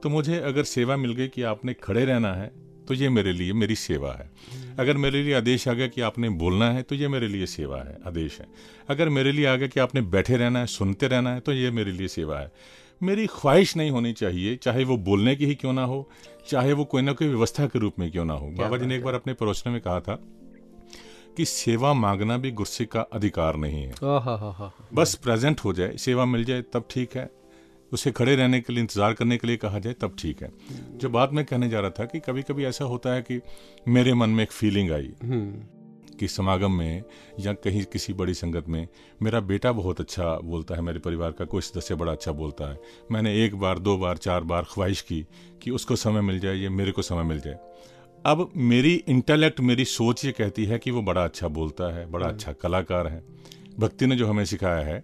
E: तो मुझे अगर सेवा मिल गई कि आपने खड़े रहना है तो ये मेरे लिए मेरी सेवा है। अगर मेरे लिए आदेश आ गया कि आपने बोलना है तो ये मेरे लिए सेवा है आदेश है। अगर मेरे लिए आ गया कि आपने बैठे रहना है सुनते रहना है तो ये मेरे लिए सेवा है। मेरी ख्वाहिश नहीं होनी चाहिए चाहे वो बोलने की ही क्यों ना हो चाहे वो कोई ना कोई व्यवस्था के रूप में क्यों ना हो। बाबा जी ने एक बार अपने प्रवचन में कहा था कि सेवा मांगना भी गुस्से का अधिकार नहीं
A: है।
E: बस प्रेजेंट हो जाए सेवा मिल जाए तब ठीक है। उसे खड़े रहने के लिए इंतज़ार करने के लिए कहा जाए तब ठीक है। जो बात मैं कहने जा रहा था कि कभी कभी ऐसा होता है कि मेरे मन में एक फीलिंग आई कि समागम में या कहीं किसी बड़ी संगत में मेरा बेटा बहुत अच्छा बोलता है मेरे परिवार का कोई सदस्य बड़ा अच्छा बोलता है। मैंने एक बार दो बार चार बार ख्वाहिश की कि उसको समय मिल जाए या मेरे को समय मिल जाए। अब मेरी इंटेलेक्ट मेरी सोच ये कहती है कि वो बड़ा अच्छा बोलता है बड़ा अच्छा कलाकार है। भक्ति ने जो हमें सिखाया है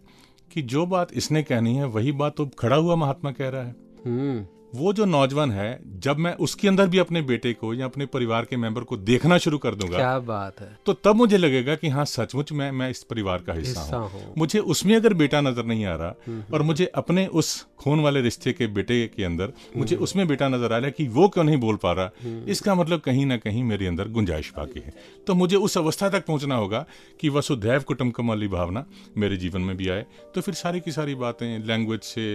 E: कि जो बात इसने कहनी है, वही बात तो खड़ा हुआ महात्मा कह रहा है।
A: हम्म।
E: वो जो नौजवान है जब मैं उसके अंदर भी अपने बेटे को या अपने परिवार के मेंबर को देखना शुरू कर दूँगा
A: क्या बात है।
E: तो तब मुझे लगेगा कि हाँ सचमुच मैं मैं इस परिवार का हिस्सा हूँ। मुझे उसमें अगर बेटा नज़र नहीं आ रहा और मुझे अपने उस खून वाले रिश्ते के बेटे के अंदर मुझे उसमें बेटा नज़र आ रहा है कि वो क्यों नहीं बोल पा रहा इसका मतलब कहीं ना कहीं मेरे अंदर गुंजाइश बाकी है। तो मुझे उस अवस्था तक पहुँचना होगा कि वसुधैव कुटुंबकम वाली भावना मेरे जीवन में भी आए। तो फिर सारी की सारी बातें लैंग्वेज से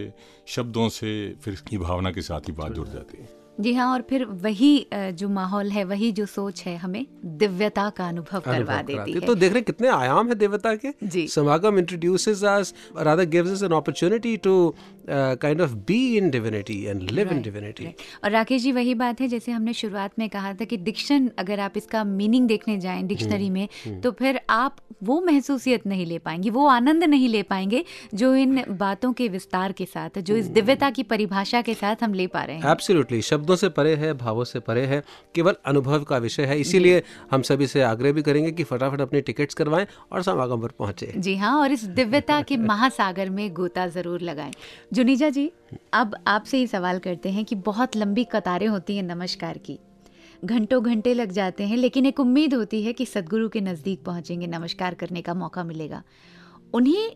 E: शब्दों से फिर की भावना के साथ ही बात जुड़ जाती है।
B: जी हाँ और फिर वही जो माहौल है वही जो सोच है हमें दिव्यता का अनुभव करवा देती है।
A: तो देख रहे हैं कितने आयाम है देवता के।
B: जी।
A: समागम introduces us Radha gives us an opportunity to kind of be in divinity and live in divinity.
B: और राकेश जी वही बात है जैसे हमने शुरुआत में कहा था कि डिक्शन अगर आप इसका मीनिंग देखने जाएँ डिक्शनरी में तो फिर आप वो महसूसियत नहीं ले पाएँगे वो आनंद नहीं ले पाएँगे जो इन बातों के विस्तार के साथ जो इस दिव्यता की परिभाषा के साथ हम ले पा रहे हैं।
A: एब्सोल्युटली शब्दों से परे है भावों से परे है केवल अनुभव का विषय है। इसीलिए हम सभी से आग्रह भी करेंगे कि फटाफट अपनी टिकट्स करवाएँ और समागम पर पहुँचे।
B: जी हाँ और इस दिव्यता के महासागर में गोता ज़रूर लगाएँ। जुनीजा जी, अब आपसे ही सवाल करते हैं कि बहुत लंबी कतारें होती हैं नमस्कार की। घंटों घंटे लग जाते हैं, लेकिन एक उम्मीद होती है कि सदगुरु के नज़दीक पहुँचेंगे, नमस्कार करने का मौका मिलेगा। उन्हीं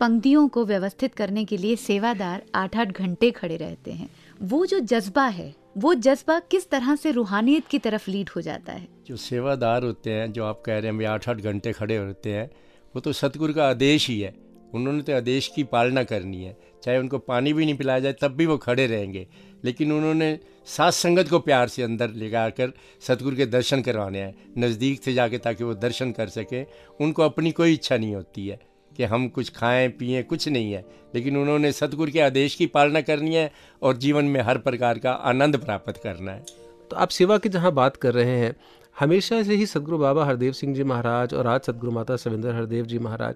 B: पंक्तियों को व्यवस्थित करने के लिए सेवादार आठ आठ घंटे खड़े रहते हैं। वो जो जज्बा है, वो जज्बा किस तरह से रूहानियत की तरफ़ लीड हो जाता है?
D: जो सेवादार होते हैं, जो आप कह रहे हैं भाई आठ आठ घंटे खड़े होते हैं, वो तो सतगुरु का आदेश ही है। उन्होंने तो आदेश की पालना करनी है। चाहे उनको पानी भी नहीं पिलाया जाए, तब भी वो खड़े रहेंगे। लेकिन उन्होंने सात संगत को प्यार से अंदर ले कर सतगुरु के दर्शन करवाने हैं नज़दीक से जाके ताकि वो दर्शन कर सकें। उनको अपनी कोई इच्छा नहीं होती है कि हम कुछ खाएँ, पिएँ, कुछ नहीं है। लेकिन उन्होंने सतगुरु के आदेश की पालना करनी है और जीवन में हर प्रकार का आनंद प्राप्त करना है।
A: तो आप सेवा की जहाँ बात कर रहे हैं, हमेशा से ही सदगुरु बाबा हरदेव सिंह जी महाराज और आज सदगुरु माता सविंदर हरदेव जी महाराज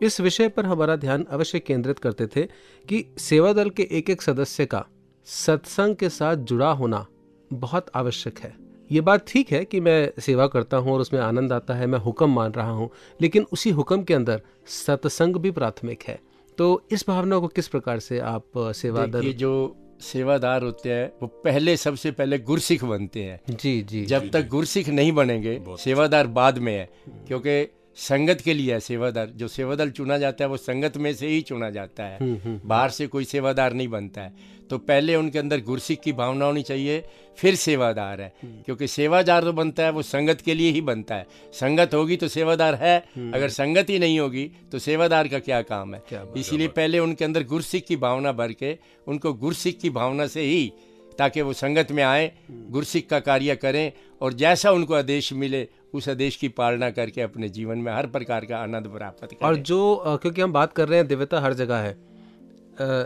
A: इस विषय पर हमारा ध्यान अवश्य केंद्रित करते थे कि सेवा दल के एक एक सदस्य का सत्संग के साथ जुड़ा होना बहुत आवश्यक है। ये बात ठीक है कि मैं सेवा करता हूँ और उसमें आनंद आता है मैं हुक्म मान रहा हूँ लेकिन उसी हुक्म के अंदर सत्संग भी प्राथमिक है। तो इस भावना को किस प्रकार से आप सेवा
D: देखिए जो सेवादार होते हैं वो पहले सबसे पहले गुरसिख बनते हैं।
A: जी जी
D: जब जी, तक गुरसिख नहीं बनेंगे सेवादार बाद में है क्योंकि संगत के लिए है सेवादार। जो सेवादार चुना जाता है वो संगत में से ही चुना जाता है। बाहर से कोई सेवादार नहीं बनता है। तो पहले उनके अंदर गुरसिख की भावना होनी चाहिए फिर सेवादार है। क्योंकि सेवादार जो बनता है वो संगत के लिए ही बनता है। संगत होगी तो सेवादार है अगर संगत ही नहीं होगी तो सेवादार का क्या काम है? इसीलिए पहले उनके अंदर गुरसिख की भावना भर के उनको गुरसिख की भावना से ही ताकि वो संगत में आए गुरसिख का कार्य करें और जैसा उनको आदेश मिले उस आदेश की पालना करके अपने जीवन में हर प्रकार का आनंद प्राप्त करें।
A: और जो क्योंकि हम बात कर रहे हैं दिव्यता हर जगह है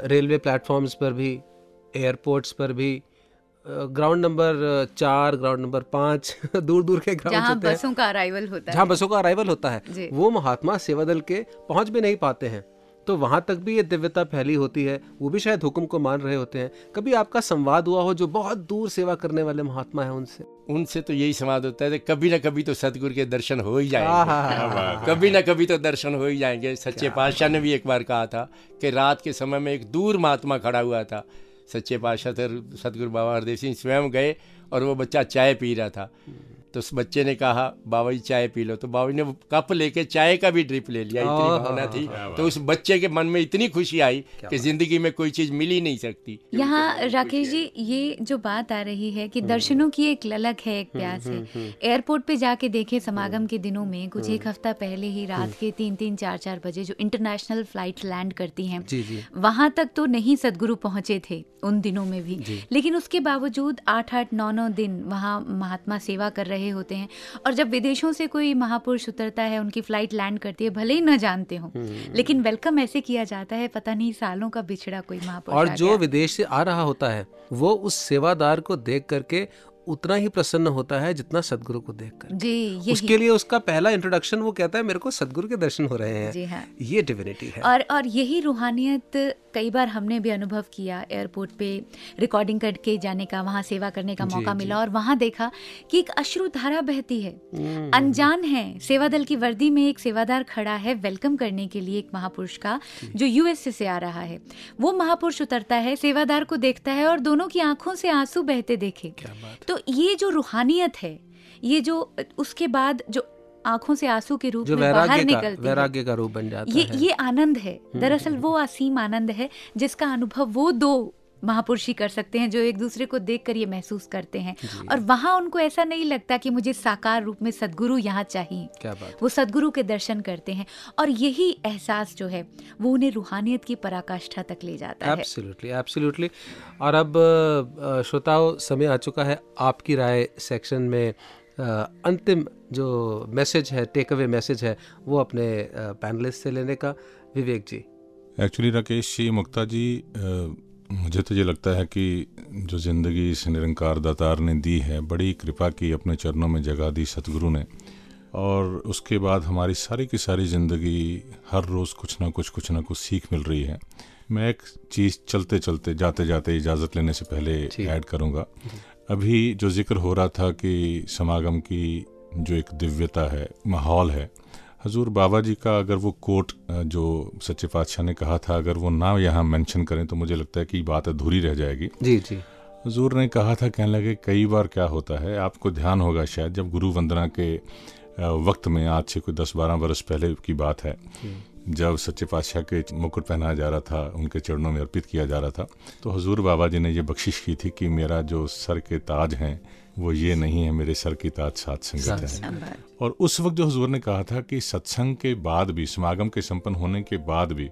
A: रेलवे प्लेटफॉर्म्स पर भी एयरपोर्ट्स पर भी ग्राउंड नंबर चार ग्राउंड नंबर पाँच दूर दूर के ग्राउंड
B: जहाँ
A: होते हैं।
B: बसों का अराइवल होता
A: जहाँ
B: है
A: बसों का अराइवल होता है। वो महात्मा सेवा दल के पहुँच भी नहीं पाते हैं। तो वहाँ तक भी ये दिव्यता फैली होती है वो भी शायद हुक्म को मान रहे होते हैं। कभी आपका संवाद हुआ हो जो बहुत दूर सेवा करने वाले महात्मा है उनसे?
D: उनसे तो यही समाज होता है कि कभी ना कभी तो सतगुरु के दर्शन हो ही
A: आहा,
D: जाएँगे कभी ना कभी तो दर्शन हो ही जाएँगे। सच्चे पातशाह ने भी एक बार कहा था कि रात के समय में एक दूर महात्मा खड़ा हुआ था। सच्चे पातशाह थे सतगुरु बाबा हरदेव सिंह स्वयं गए और वो बच्चा चाय पी रहा था। तो उस बच्चे ने कहा बाबा जी चाय पी लो। तो बाबा जी ने कप लेके चाय का भी ड्रिप ले लिया इतनी भावना थी। तो उस बच्चे के मन में इतनी खुशी आई कि ज़िंदगी में कोई चीज़ मिल ही नहीं सकती।
B: यहाँ राकेश जी ये जो बात आ रही है कि दर्शनों की एक ललक है एक प्यास है। एयरपोर्ट पे जाके देखे समागम के दिनों में कुछ एक हफ़्ता पहले ही रात के तीन तीन चार चार बजे जो इंटरनेशनल फ़्लाइट लैंड करती है
A: जी जी।
B: वहाँ तक तो नहीं सदगुरु पहुँचे थे उन दिनों में भी। लेकिन उसके बावजूद आठ आठ नौ नौ दिन वहाँ महात्मा सेवा कर रहे होते हैं। और जब विदेशों से कोई महापुरुष उतरता है उनकी फ़्लाइट लैंड करती है भले ही न जानते हो लेकिन वेलकम ऐसे किया जाता है पता नहीं सालों का बिछड़ा कोई महापुरुष
A: और जो विदेश से आ रहा होता है वो उस सेवादार को देख करके उतना ही प्रसन्न होता है जितना सदगुरु को देख कर
B: जी यही।
A: उसके लिए उसका पहला इंट्रोडक्शन वो कहता है मेरे को सदगुरु के दर्शन हो रहे हैं।
B: जी हाँ।
A: ये डिविनिटी है।
B: और और यही रूहानियत कई बार हमने भी अनुभव किया एयरपोर्ट पे रिकॉर्डिंग करके जाने का वहाँ सेवा करने का मौका मिला और वहाँ देखा कि एक अश्रु धारा बहती है।
A: हम्म।
B: अनजान है। सेवा दल की वर्दी में एक सेवादार खड़ा है वेलकम करने के लिए एक महापुरुष का जो। यूएसए से आ रहा है। वो महापुरुष उतरता है सेवादार को देखता है और दोनों की आँखों से आँसू बहते देखे। तो ये जो रूहानियत है ये जो उसके बाद जो आँखों से आँसू के रूप में बाहर निकलती है
A: वैराग्य का रूप बन जाता
B: ये
A: है।
B: ये आनंद है। दरअसल वो असीम आनंद है जिसका अनुभव वो दो महापुरुष ही कर सकते हैं जो एक दूसरे को देख कर ये महसूस करते हैं। और वहाँ उनको ऐसा नहीं लगता कि मुझे साकार रूप में सदगुरु यहाँ चाहिए।
A: क्या बात
B: वो सदगुरु के दर्शन करते हैं और यही एहसास जो है वो उन्हें रूहानियत की पराकाष्ठा तक ले जाता है।
A: एब्सोल्युटली एब्सोल्युटली और अब श्रोताओं समय आ चुका है आपकी राय सेक्शन में अंतिम जो मैसेज है टेक अवे मैसेज है वो अपने पैनलिस्ट से लेने का। विवेक जी।
E: एक्चुअली राकेश जी मुक्ता जी मुझे तो ये लगता है कि जो ज़िंदगी इस निरंकार दातार ने दी है बड़ी कृपा की अपने चरणों में जगह दी सतगुरु ने। और उसके बाद हमारी सारी की सारी ज़िंदगी हर रोज़ कुछ ना कुछ कुछ ना कुछ सीख मिल रही है। मैं एक चीज़ चलते चलते जाते जाते इजाज़त लेने से पहले ऐड करूँगा। अभी जो ज़िक्र हो रहा था कि समागम की जो एक दिव्यता है माहौल है हजूर बाबा जी का अगर वो कोट जो सच्चे पातशाह ने कहा था अगर वो ना यहाँ मेंशन करें तो मुझे लगता है कि बात अधूरी रह जाएगी।
A: जी जी।
E: हजूर ने कहा था कहने लगे कई बार क्या होता है आपको ध्यान होगा शायद जब गुरु वंदना के वक्त में आज से कोई दस बारह बरस पहले की बात है जब सच्चे पातशाह के मुकुट पहनाया जा रहा था उनके चरणों में अर्पित किया जा रहा था तो हजूर बाबा जी ने ये बख्शिश की थी कि मेरा जो सर के ताज हैं वो ये नहीं है मेरे सर की ताज सात संगत है। और उस वक्त जो हजूर ने कहा था कि सत्संग के बाद भी समागम के संपन्न होने के बाद भी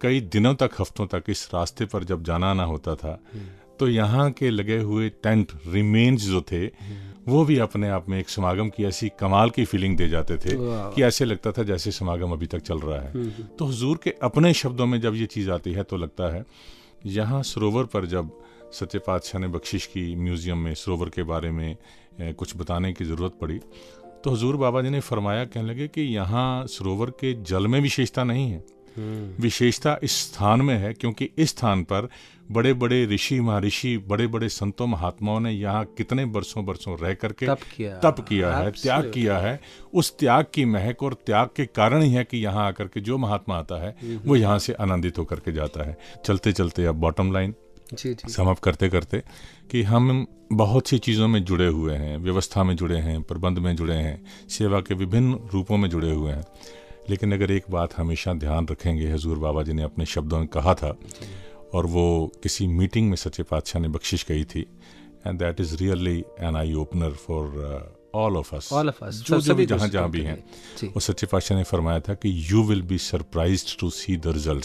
E: कई दिनों तक हफ्तों तक इस रास्ते पर जब जाना आना होता था तो यहाँ के लगे हुए टेंट रिमेन्स जो थे वो भी अपने आप में एक समागम की ऐसी कमाल की फीलिंग दे जाते थे कि ऐसे लगता था जैसे समागम अभी तक चल रहा है। तो हजूर के अपने शब्दों में जब ये चीज़ आती है तो लगता है यहाँ सरोवर पर जब सच्चे पातशाह ने बख्शिश की म्यूज़ियम में सरोवर के बारे में कुछ बताने की ज़रूरत पड़ी। तो हजूर बाबा जी ने फरमाया कहने लगे कि यहाँ सरोवर के जल में विशेषता नहीं है। विशेषता इस स्थान में है क्योंकि इस स्थान पर बड़े बड़े ऋषि महर्षि बड़े बड़े संतों महात्माओं ने यहाँ कितने बरसों बरसों रह करके
A: तप किया।
E: तप किया है त्याग किया है। उस त्याग की महक और त्याग के कारण ही है कि यहाँ आकर के जो महात्मा आता है वो यहाँ से आनंदित होकर के जाता है। चलते चलते अब बॉटम लाइन
A: जी जी।
E: समाप्त करते करते कि हम बहुत सी चीज़ों में जुड़े हुए हैं व्यवस्था में जुड़े हैं प्रबंध में जुड़े हैं सेवा के विभिन्न रूपों में जुड़े हुए हैं। लेकिन अगर एक बात हमेशा ध्यान रखेंगे हजूर बाबा जी ने अपने शब्दों में कहा था और वो किसी मीटिंग में सच्चे पातशाह ने बख्शिश कही थी and that is really an eye opener for all of us
A: All of us,
E: जो जो भी जहाँ जहाँ भी हैं। वो सच्चे पातशाह ने फरमाया था कि you will be surprise to see the result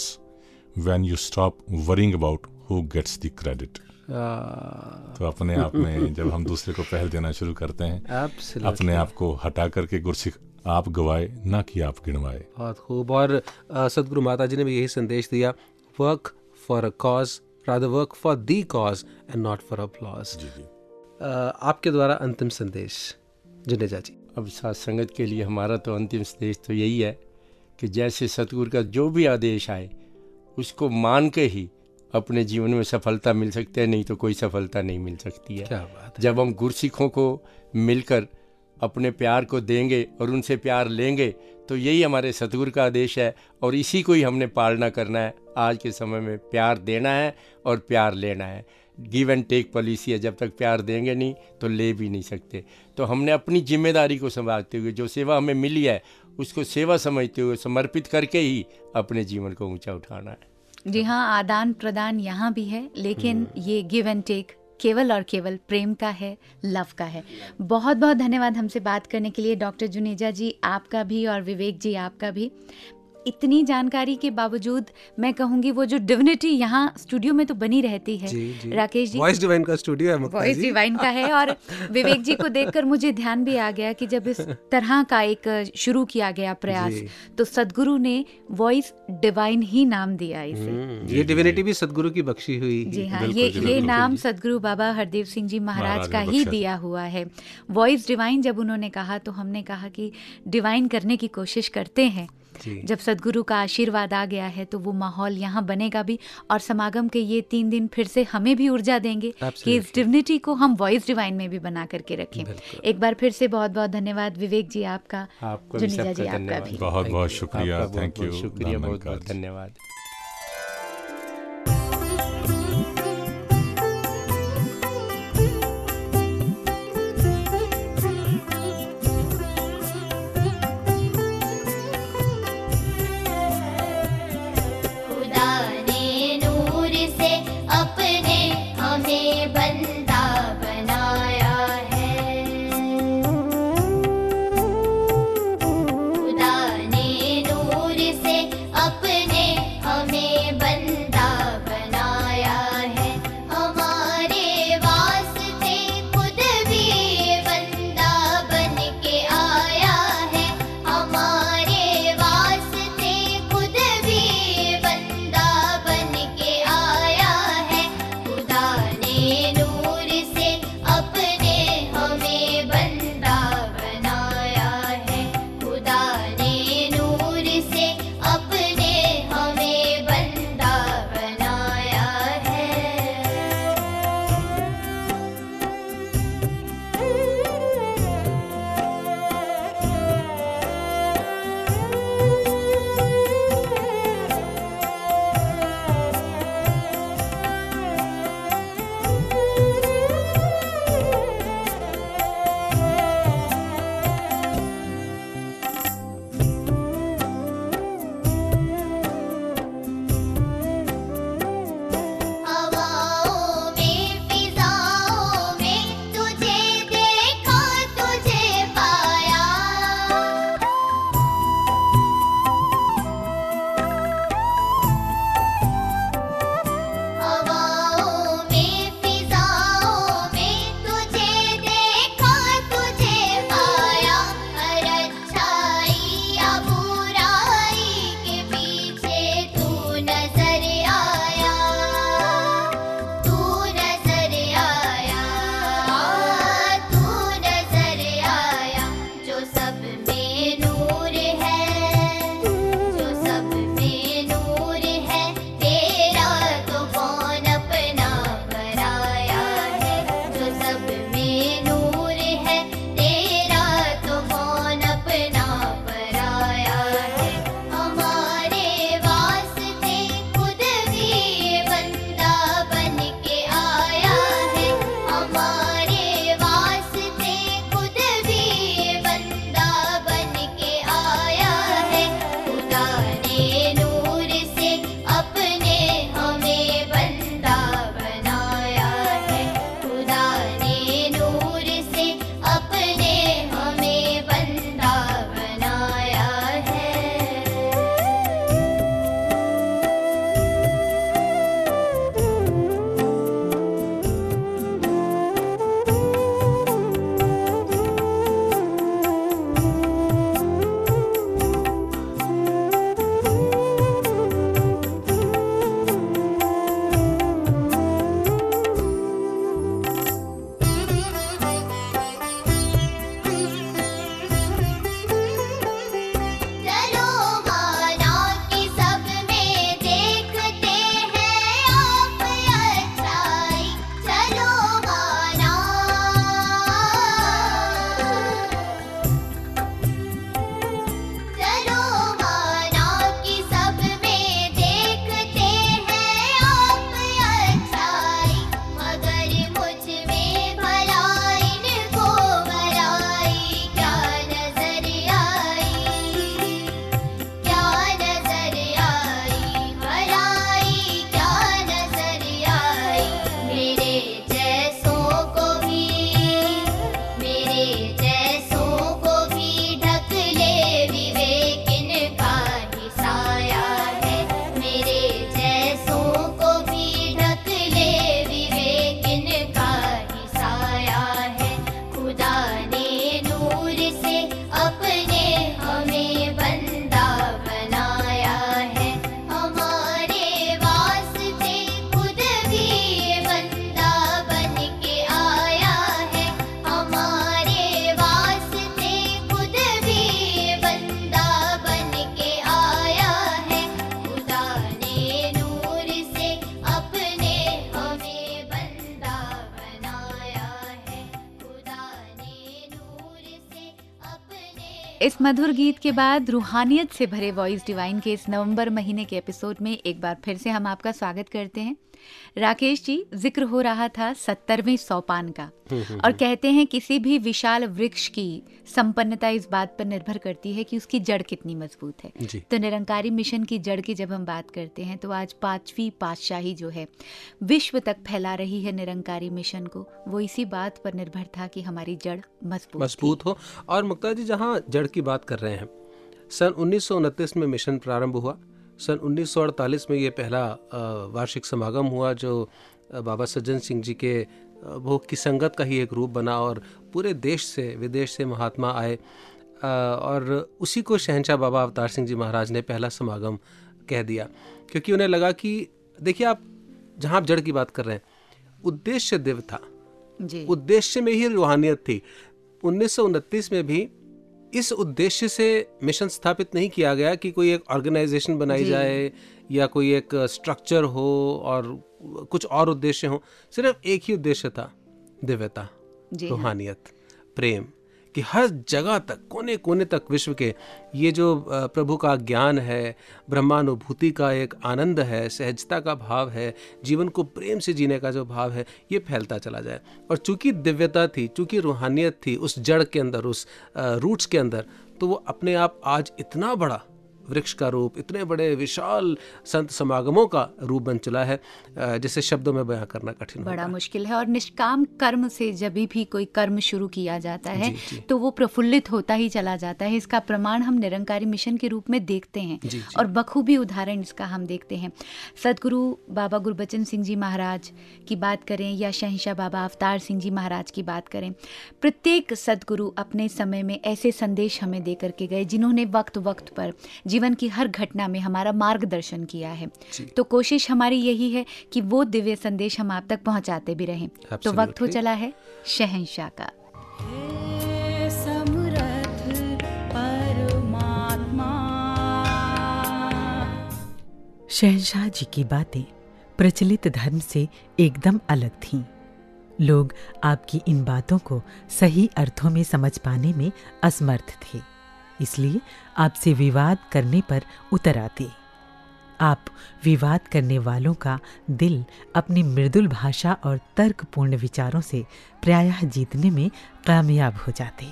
E: when you stop worrying about who gets the credit तो अपने आप में जब हम दूसरे को पहल देना शुरू करते हैं
A: absolutely.
E: अपने आप को हटा करके गुरसिख आप गवाए ना कि आप गिनवाए।
A: बहुत खूब। और अ, सदगुरु माता जी ने भी यही संदेश दिया work for a cause rather work for the cause and not for applause आपके द्वारा अंतिम संदेश जुनेजा जी।
D: अब साथ संगत के लिए हमारा तो अंतिम संदेश तो यही है कि जैसे सतगुरु का जो भी आदेश आए उसको मान के ही अपने जीवन में सफलता मिल सकती है नहीं तो कोई सफलता नहीं मिल सकती है।
A: क्या बात है?
D: जब हम गुरसिखों को मिलकर अपने प्यार को देंगे और उनसे प्यार लेंगे तो यही हमारे सतगुरु का आदेश है और इसी को ही हमने पालना करना है। आज के समय में प्यार देना है और प्यार लेना है। गिव एंड टेक पॉलिसी है जब तक प्यार देंगे नहीं तो ले भी नहीं सकते। तो हमने अपनी ज़िम्मेदारी को संभालते हुए जो सेवा हमें मिली है उसको सेवा समझते हुए समर्पित करके ही अपने जीवन को ऊँचा उठाना है।
B: जी हाँ आदान प्रदान यहाँ भी है लेकिन ये गिव एंड टेक केवल और केवल प्रेम का है लव का है। बहुत बहुत धन्यवाद हमसे बात करने के लिए डॉक्टर जुनेजा जी आपका भी और विवेक जी आपका भी। इतनी जानकारी के बावजूद मैं कहूँगी वो जो डिविनिटी यहाँ स्टूडियो में तो बनी रहती है।
A: जी जी।
B: राकेश जी
A: वॉइस डिवाइन का स्टूडियो है
B: वॉइस डिवाइन का है और विवेक जी को देखकर मुझे ध्यान भी आ गया कि जब इस तरह का एक शुरू किया गया प्रयास तो सदगुरु ने वॉइस डिवाइन ही नाम दिया इसे।
A: हम्म, ये डिविनिटी भी सदगुरु की बख्शी हुई।
B: जी हाँ ये ये नाम सदगुरु बाबा हरदेव सिंह जी महाराज का ही दिया हुआ है। वॉइस डिवाइन जब उन्होंने कहा तो हमने कहा कि डिवाइन करने की कोशिश करते हैं। जब सदगुरु का आशीर्वाद आ गया है तो वो माहौल यहाँ बनेगा भी और समागम के ये तीन दिन फिर से हमें भी ऊर्जा देंगे कि इस डिवनिटी को हम वॉइस डिवाइन में भी बना करके रखें। एक बार फिर से बहुत बहुत धन्यवाद विवेक जी आपका जुनिजा जी आपका भी।
E: बहुत बहुत शुक्रिया थैंक यू
D: शुक्रिया बहुत बहुत धन्यवाद।
B: मधुर गीत के बाद रूहानियत से भरे वॉइस डिवाइन के इस नवंबर महीने के एपिसोड में एक बार फिर से हम आपका स्वागत करते हैं। राकेश जी ज़िक्र हो रहा था सत्तरवें सोपान का। और कहते हैं किसी भी विशाल वृक्ष की संपन्नता इस बात पर निर्भर करती है कि उसकी जड़ कितनी मज़बूत है। तो निरंकारी मिशन की जड़ की जब हम बात करते हैं तो आज पांचवी पातशाही जो है विश्व तक फैला रही है निरंकारी मिशन को। वो इसी बात पर निर्भर था कि हमारी जड़ मज़बूत
A: मज़बूत हो। और मुक्ता जी जहाँ जड़ की बात कर रहे हैं सन उन्नीस सौ उनतीस में मिशन प्रारंभ हुआ। सन 1948 में ये पहला वार्षिक समागम हुआ जो बाबा सज्जन सिंह जी के भोग की संगत का ही एक रूप बना और पूरे देश से विदेश से महात्मा आए। और उसी को शहनशाह बाबा अवतार सिंह जी महाराज ने पहला समागम कह दिया क्योंकि उन्हें लगा कि देखिए आप जहाँ आप जड़ की बात कर रहे हैं उद्देश्य दिव्य था उद्देश्य में ही रूहानियत थी। उन्नीस सौ उनतीस में भी इस उद्देश्य से मिशन स्थापित नहीं किया गया कि कोई एक ऑर्गेनाइजेशन बनाई जाए या कोई एक स्ट्रक्चर हो और कुछ और उद्देश्य हो सिर्फ़ एक ही उद्देश्य था दिव्यता। रूहानियत प्रेम कि हर जगह तक कोने कोने तक विश्व के ये जो प्रभु का ज्ञान है, ब्रह्मानुभूति का एक आनंद है, सहजता का भाव है, जीवन को प्रेम से जीने का जो भाव है, ये फैलता चला जाए। और चूँकि दिव्यता थी, चूँकि रूहानियत थी उस जड़ के अंदर, उस रूट्स के अंदर तो वो अपने आप आज इतना बड़ा वृक्ष का रूप इतने बड़े विशाल संत समागमों का रूप बन चला है जिसे शब्दों में बयां करना कठिन
B: बड़ा मुश्किल है और निष्काम कर्म से जब भी कोई कर्म शुरू किया जाता है
A: जी, जी।
B: तो वो प्रफुल्लित होता ही चला जाता है इसका प्रमाण हम निरंकारी मिशन के रूप में देखते हैं
A: जी, जी।
B: और बखूबी उदाहरण इसका हम देखते हैं सदगुरु बाबा गुरबचन सिंह जी महाराज की बात करें या शहशाह बाबा अवतार सिंह जी महाराज की बात करें प्रत्येक सदगुरु अपने समय में ऐसे संदेश हमें दे करके गए जिन्होंने वक्त वक्त पर जीवन की हर घटना में हमारा मार्गदर्शन किया है। तो कोशिश हमारी यही है कि वो दिव्य संदेश हम आप तक पहुंचाते भी रहें। तो वक्त हो चला है शहंशाह का।
F: हे
G: शहनशाह जी की बातें प्रचलित धर्म से एकदम अलग थीं। लोग आपकी इन बातों को सही अर्थों में समझ पाने में असमर्थ थे। इसलिए आपसे विवाद करने पर उतर आते। आप विवाद करने वालों का दिल अपनी मृदुल भाषा और तर्कपूर्ण विचारों से प्रायः जीतने में कामयाब हो जाते।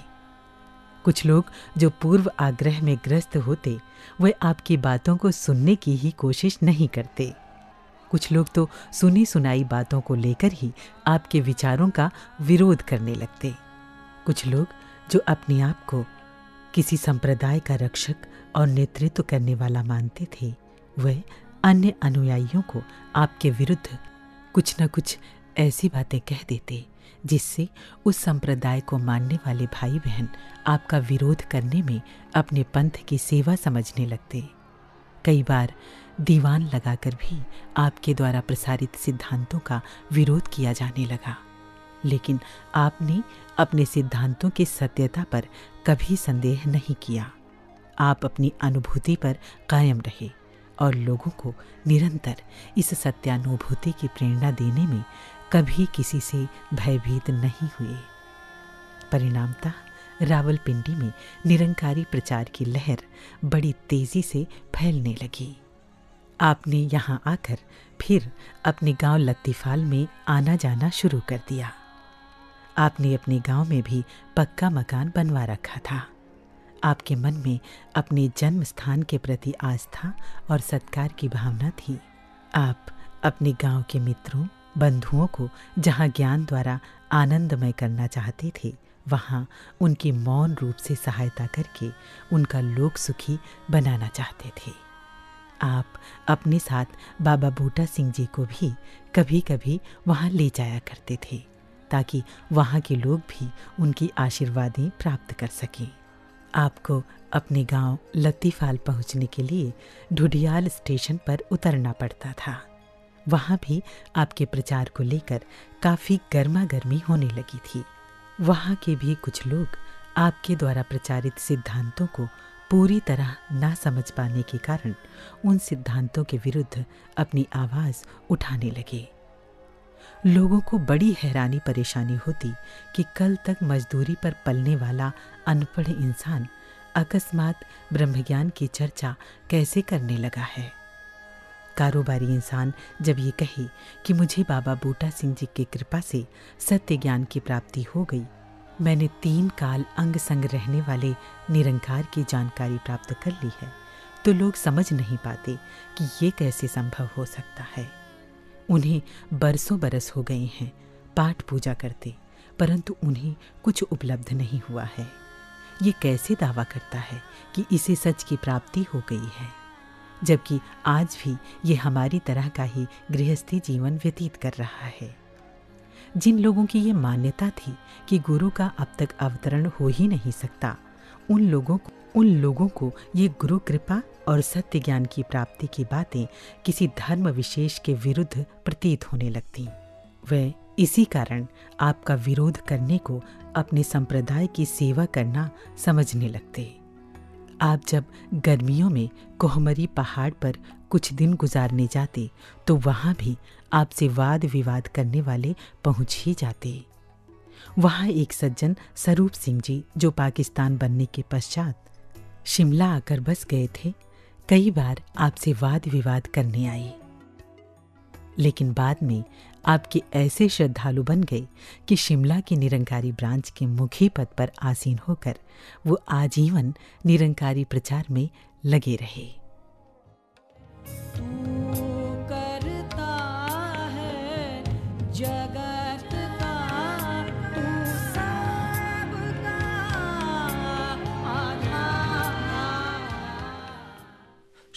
G: कुछ लोग जो पूर्व आग्रह में ग्रस्त होते, वे आपकी बातों को सुनने की ही कोशिश नहीं करते। कुछ लोग तो सुनी सुनाई बातों को लेकर ही आपके विचारों का विरोध करने लगते। कुछ लोग जो अपने आप को किसी संप्रदाय का रक्षक और नेतृत्व करने वाला मानते थे, वह अन्य अनुयायियों को आपके विरुद्ध कुछ न कुछ ऐसी बातें कह देते, जिससे उस संप्रदाय को मानने वाले भाई बहन आपका विरोध करने में अपने पंथ की सेवा समझने लगते। कई बार दीवान लगाकर भी आपके द्वारा प्रसारित सिद्धांतों का विरोध किया जाने लगा, लेकिन आपने अपने सिद्धांतों की सत्यता पर कभी संदेह नहीं किया। आप अपनी अनुभूति पर कायम रहे और लोगों को निरंतर इस सत्यानुभूति की प्रेरणा देने में कभी किसी से भयभीत नहीं हुए। परिणामतः रावलपिंडी में निरंकारी प्रचार की लहर बड़ी तेज़ी से फैलने लगी। आपने यहाँ आकर फिर अपने गाँव लत्तीफाल में आना जाना शुरू कर दिया। आपने अपने गाँव में भी पक्का मकान बनवा रखा था। आपके मन में अपने जन्म स्थान के प्रति आस्था और सत्कार की भावना थी। आप अपने गाँव के मित्रों, बंधुओं को जहाँ ज्ञान द्वारा आनंदमय करना चाहते थे, वहाँ उनकी मौन रूप से सहायता करके उनका लोक सुखी बनाना चाहते थे। आप अपने साथ बाबा बूटा सिंह जी को भी कभी कभी वहाँ ले जाया करते थे। ताकि वहाँ के लोग भी उनकी आशीर्वादें प्राप्त कर सकें। आपको अपने गाँव लत्तीफाल पहुँचने के लिए ढुडियाल स्टेशन पर उतरना पड़ता था। वहाँ भी आपके प्रचार को लेकर काफ़ी गर्मा गर्मी होने लगी थी। वहाँ के भी कुछ लोग आपके द्वारा प्रचारित सिद्धांतों को पूरी तरह ना समझ पाने के कारण उन सिद्धांतों के विरुद्ध अपनी आवाज़ उठाने लगे। लोगों को बड़ी हैरानी परेशानी होती कि कल तक मजदूरी पर पलने वाला अनपढ़ इंसान अकस्मात ब्रह्मज्ञान की चर्चा कैसे करने लगा है। कारोबारी इंसान जब ये कहे कि मुझे बाबा बूटा सिंह जी की कृपा से सत्य ज्ञान की प्राप्ति हो गई, मैंने तीन काल अंग संग रहने वाले निरंकार की जानकारी प्राप्त कर ली है तो लोग समझ नहीं पाते कि ये कैसे संभव हो सकता है। उन्हें बरसों बरस हो गए हैं, पाठ पूजा करते, परंतु उन्हें कुछ उपलब्ध नहीं हुआ है। ये कैसे दावा करता है कि इसे सच की प्राप्ति हो गई है? जबकि आज भी ये हमारी तरह का ही गृहस्थी जीवन व्यतीत कर रहा है। जिन लोगों की ये मान्यता थी कि गुरु का अब तक अवतरण हो ही नहीं सकता, उन लोगों को, उन लोगों को ये गुरु कृपा और सत्य ज्ञान की प्राप्ति की बातें किसी धर्म विशेष के विरुद्ध प्रतीत होने लगती। वे इसी कारण आपका विरोध करने को अपने संप्रदाय की सेवा करना समझने लगते। आप जब गर्मियों में कोहमरी पहाड़ पर कुछ दिन गुजारने जाते तो वहाँ भी आपसे वाद विवाद करने वाले पहुँच ही जाते। वहाँ एक सज्जन स्वरूप सिंह जी, जो पाकिस्तान बनने के पश्चात शिमला आकर बस गए थे कई बार आपसे वाद विवाद करने आई लेकिन बाद में आपके ऐसे श्रद्धालु बन गए कि शिमला की निरंकारी ब्रांच के मुखी पद पर आसीन होकर वो आजीवन निरंकारी प्रचार में लगे रहे।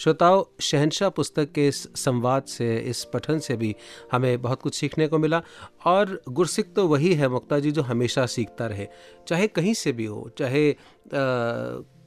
A: श्रोताओं शहनशाह पुस्तक के इस संवाद से इस पठन से भी हमें बहुत कुछ सीखने को मिला। और गुरसिक तो वही है मुक्ता जी जो हमेशा सीखता रहे। चाहे कहीं से भी हो चाहे आ,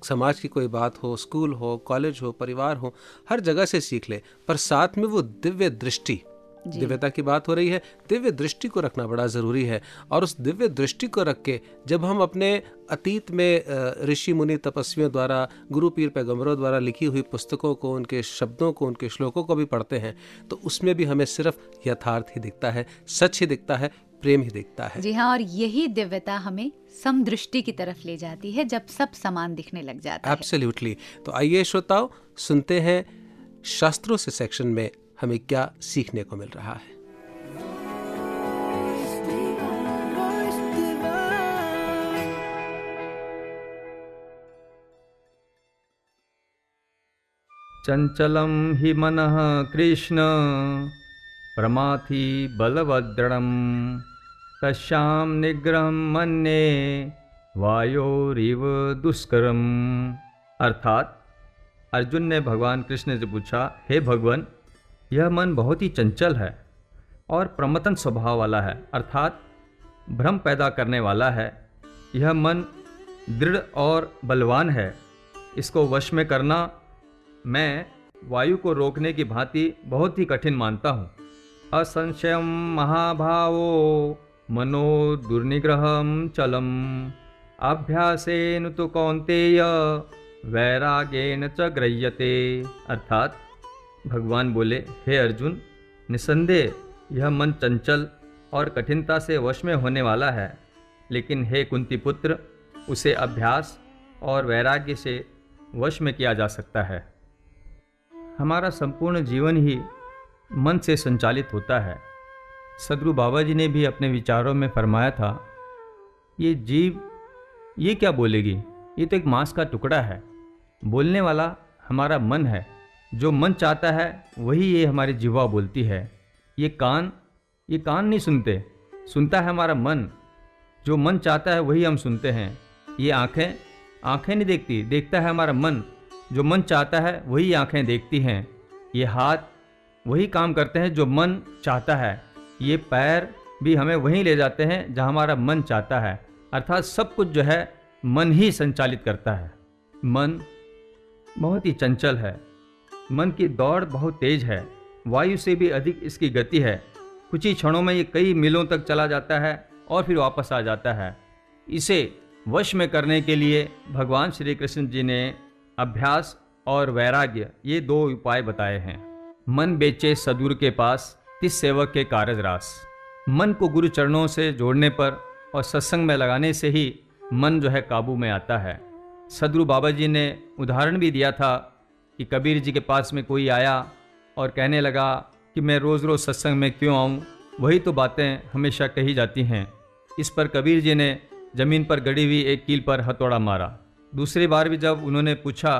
A: समाज की कोई बात हो स्कूल हो कॉलेज हो परिवार हो हर जगह से सीख ले पर साथ में वो दिव्य दृष्टि दिव्यता की बात हो रही है दिव्य दृष्टि को रखना बड़ा ज़रूरी है। और उस दिव्य दृष्टि को रख के जब हम अपने अतीत में ऋषि मुनि तपस्वियों द्वारा गुरु पीर पैगम्बरों द्वारा लिखी हुई पुस्तकों को उनके शब्दों को उनके श्लोकों को भी पढ़ते हैं तो उसमें भी हमें सिर्फ़ यथार्थ ही दिखता है सच ही दिखता है प्रेम ही दिखता है।
B: जी हाँ और यही दिव्यता हमें समदृष्टि की तरफ़ ले जाती है जब सब समान दिखने लग जाता है।
A: एब्सोल्युटली तो आइए श्रोताओं सुनते हैं शास्त्रों से सेक्शन में हमें क्या सीखने को मिल रहा है।
H: चञ्चलं हि मनः कृष्ण, प्रमाथि बलवद्दृढं तस्यां निग्रहं मन्ये वायोरिव दुष्करम। अर्थात अर्जुन ने भगवान कृष्ण से पूछा, हे भगवान यह मन बहुत ही चंचल है और प्रमतन स्वभाव वाला है, अर्थात भ्रम पैदा करने वाला है। यह मन दृढ़ और बलवान है। इसको वश में करना मैं वायु को रोकने की भांति बहुत ही कठिन मानता हूँ। असंशयम महाभावो मनो दुर्निग्रह चलम। अभ्यासेन तो कौंतेय वैरागेन च गृह्यते अर्थात भगवान बोले, हे अर्जुन, निसंदेह, यह मन चंचल और कठिनता से वश में होने वाला है। लेकिन हे कुंती पुत्र उसे अभ्यास और वैराग्य से वश में किया जा सकता है। हमारा संपूर्ण जीवन ही मन से संचालित होता है। सदगुरु बाबा जी ने भी अपने विचारों में फरमाया था, ये जीव, ये क्या बोलेगी? ये तो एक मांस का टुकड़ा है। बोलने वाला हमारा मन है। जो मन चाहता है, वही ये हमारी जीवा बोलती है। ये कान ये कान नहीं सुनते। सुनता है हमारा मन। जो मन चाहता है, वही हम सुनते हैं। ये आँखें आँखें नहीं देखती, देखता है हमारा मन। जो मन चाहता है, वही आँखें देखती हैं। ये हाथ, वही काम करते हैं जो मन चाहता है। ये पैर भी हमें वहीं ले जाते हैं, जहाँ हमारा मन चाहता है। अर्थात सब कुछ जो है, मन ही संचालित करता है। मन बहुत ही चंचल है। मन की दौड़ बहुत तेज है। वायु से भी अधिक इसकी गति है। कुछ ही क्षणों में ये कई मीलों तक चला जाता है और फिर वापस आ जाता है। इसे वश में करने के लिए भगवान श्री कृष्ण जी ने अभ्यास और वैराग्य ये दो उपाय बताए हैं। मन बेचे सदगुरु के पास, तिस सेवक के कारज रास मन को गुरु चरणों से जोड़ने पर और सत्संग में लगाने से ही मन जो है काबू में आता है। सदगुरु बाबा जी ने उदाहरण भी दिया था कि कबीर जी के पास में कोई आया और कहने लगा कि मैं रोज़ रोज़ सत्संग में क्यों आऊँ? वही तो बातें हमेशा कही जाती हैं। इस पर कबीर जी ने ज़मीन पर गड़ी हुई एक कील पर हथौड़ा मारा। दूसरी बार भी जब उन्होंने पूछा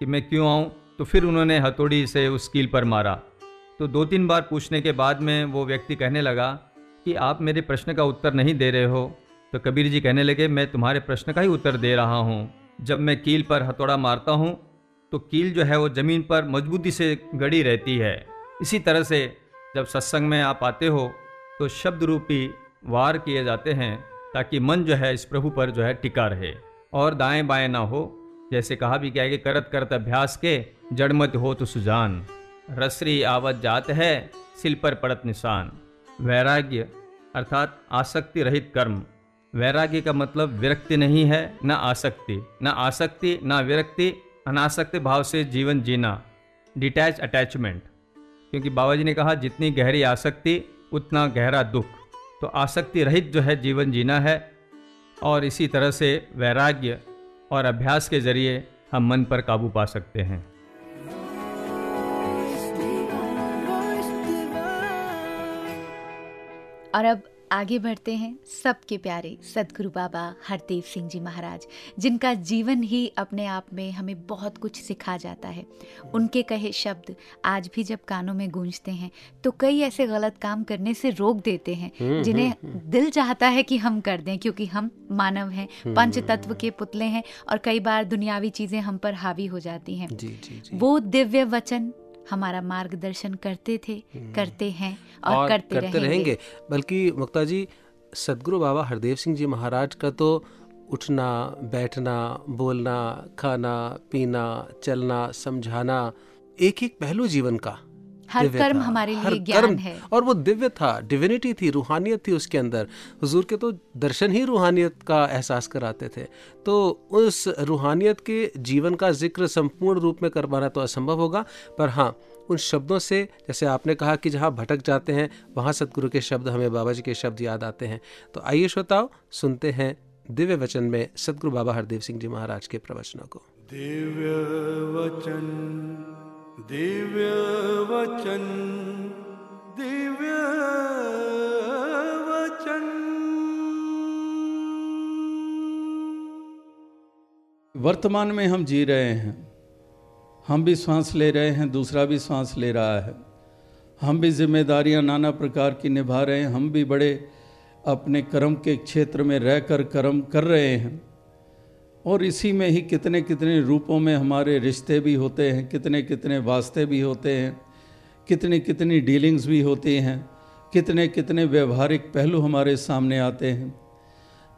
H: कि मैं क्यों आऊँ तो फिर उन्होंने हथौड़ी से उस कील पर मारा। तो दो तीन बार पूछने के बाद में वो व्यक्ति कहने लगा कि आप मेरे प्रश्न का उत्तर नहीं दे रहे हो। तो कबीर जी कहने लगे, मैं तुम्हारे प्रश्न का ही उत्तर दे रहा हूँ। जब मैं कील पर हथौड़ा मारता हूँ तो कील जो है वो ज़मीन पर मजबूती से गड़ी रहती है। इसी तरह से जब सत्संग में आप आते हो तो शब्द रूपी वार किए जाते हैं ताकि मन जो है इस प्रभु पर जो है टिका रहे और दाएँ बाएँ ना हो। जैसे कहा भी गया है कि करत करत अभ्यास के जड़मत हो तो सुजान। रसरी आवत जात है, सिल पर पड़त निशान। वैराग्य अर्थात आसक्ति रहित कर्म। वैराग्य का मतलब विरक्ति नहीं है, न आसक्ति न आसक्ति, न विरक्ति अनासक्ति भाव से जीवन जीना डिटैच अटैचमेंट क्योंकि बाबा जी ने कहा, जितनी गहरी आसक्ति, उतना गहरा दुख। तो आसक्ति रहित जो है, जीवन जीना है। और इसी तरह से वैराग्य और अभ्यास के ज़रिए हम मन पर काबू पा सकते हैं।
B: और अब आगे बढ़ते हैं सबके प्यारे सदगुरु बाबा हरदेव सिंह जी महाराज जिनका जीवन ही अपने आप में हमें बहुत कुछ सिखा जाता है। उनके कहे शब्द आज भी जब कानों में गूंजते हैं तो कई ऐसे गलत काम करने से रोक देते हैं जिन्हें दिल चाहता है कि हम कर दें क्योंकि हम मानव हैं पंच तत्व के पुतले हैं और कई बार दुनियावी चीज़ें हम पर हावी हो जाती हैं। वो दिव्य वचन हमारा मार्गदर्शन करते थे करते हैं और, और करते,
A: करते रहेंगे, रहेंगे। बल्कि मुक्ता जी सदगुरु बाबा हरदेव सिंह जी महाराज का तो उठना बैठना बोलना खाना पीना चलना समझाना एक एक पहलू जीवन का।
B: हर कर्म हमारे लिए ज्ञान है।
A: और वो दिव्य था डिविनिटी थी रूहानियत थी उसके अंदर। हुजूर के तो दर्शन ही रूहानियत का एहसास कराते थे। तो उस रूहानियत के जीवन का ज़िक्र संपूर्ण रूप में कर पाना तो असंभव होगा पर हाँ उन शब्दों से जैसे आपने कहा कि जहाँ भटक जाते हैं वहाँ सतगुरु के शब्द हमें बाबा जी के शब्द याद आते हैं। तो आइए श्रोताओ सुनते हैं दिव्य वचन में सतगुरु बाबा हरदेव सिंह जी महाराज के प्रवचनों को।
C: दिव्य वचन। दिव्य वचन दिव्य वचन।
I: वर्तमान में हम जी रहे हैं। हम भी सांस ले रहे हैं, दूसरा भी सांस ले रहा है। हम भी जिम्मेदारियाँ नाना प्रकार की निभा रहे हैं। हम भी बड़े अपने कर्म के क्षेत्र में रहकर कर्म कर रहे हैं। और इसी में ही कितने कितने रूपों में हमारे रिश्ते भी होते हैं, कितने कितने वास्ते भी होते हैं, कितनी कितनी डीलिंग्स भी होती हैं, कितने कितने व्यवहारिक पहलू हमारे सामने आते हैं।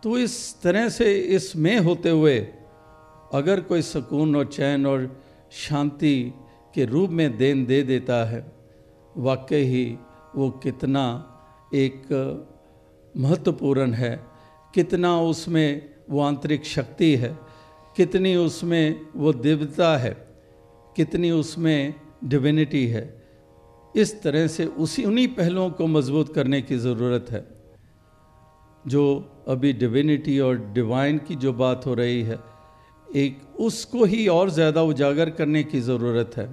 I: तो इस तरह से इसमें होते हुए अगर कोई सुकून और चैन और शांति के रूप में देन दे देता है, वाकई ही वो कितना एक महत्वपूर्ण है, कितना उसमें वो आंतरिक शक्ति है। कितनी उसमें वो दिव्यता है, कितनी उसमें डिविनिटी है। इस तरह से उसी, उन्हीं पहलुओं को मज़बूत करने की ज़रूरत है। जो अभी डिविनिटी और डिवाइन की जो बात हो रही है, एक उसको ही और ज़्यादा उजागर करने की ज़रूरत है।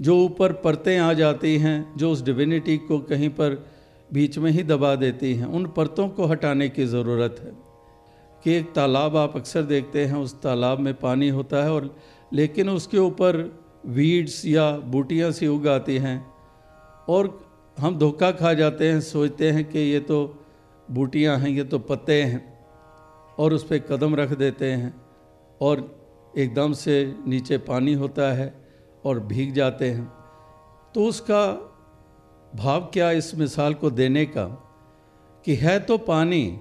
I: जो ऊपर परतें आ जाती हैं, जो उस डिविनिटी को कहीं पर बीच में ही दबा देती हैं, उन परतों को हटाने की ज़रूरत है। कि एक तालाब आप अक्सर देखते हैं, उस तालाब में पानी होता है और लेकिन उसके ऊपर वीड्स या बूटियाँ सी उग आती हैं और हम धोखा खा जाते हैं, सोचते हैं कि ये तो बूटियाँ हैं, ये तो पत्ते हैं और उस पर कदम रख देते हैं और एकदम से नीचे पानी होता है और भीग जाते हैं। तो उसका भाव क्या इस मिसाल को देने का? कि है तो पानी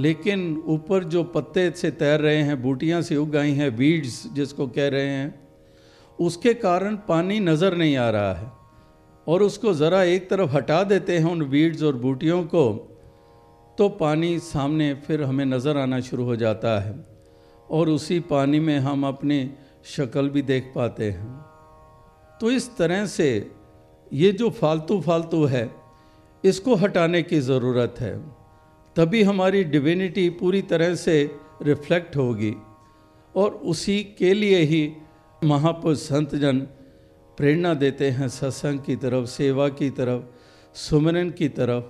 I: लेकिन ऊपर जो पत्ते से तैर रहे हैं, बूटियाँ से उग आई हैं वीड्स जिसको कह रहे हैं, उसके कारण पानी नज़र नहीं आ रहा है और उसको ज़रा एक तरफ़ हटा देते हैं उन वीड्स और बूटियों को तो पानी सामने फिर हमें नज़र आना शुरू हो जाता है और उसी पानी में हम अपनी शक्ल भी देख पाते हैं। तो इस तरह से ये जो फालतू फालतू है, इसको हटाने की ज़रूरत है। तभी हमारी डिविनिटी पूरी तरह से रिफ्लेक्ट होगी। और उसी के लिए ही महापुरुष संत जन प्रेरणा देते हैं, सत्संग की तरफ़, सेवा की तरफ़ सुमरन की तरफ़,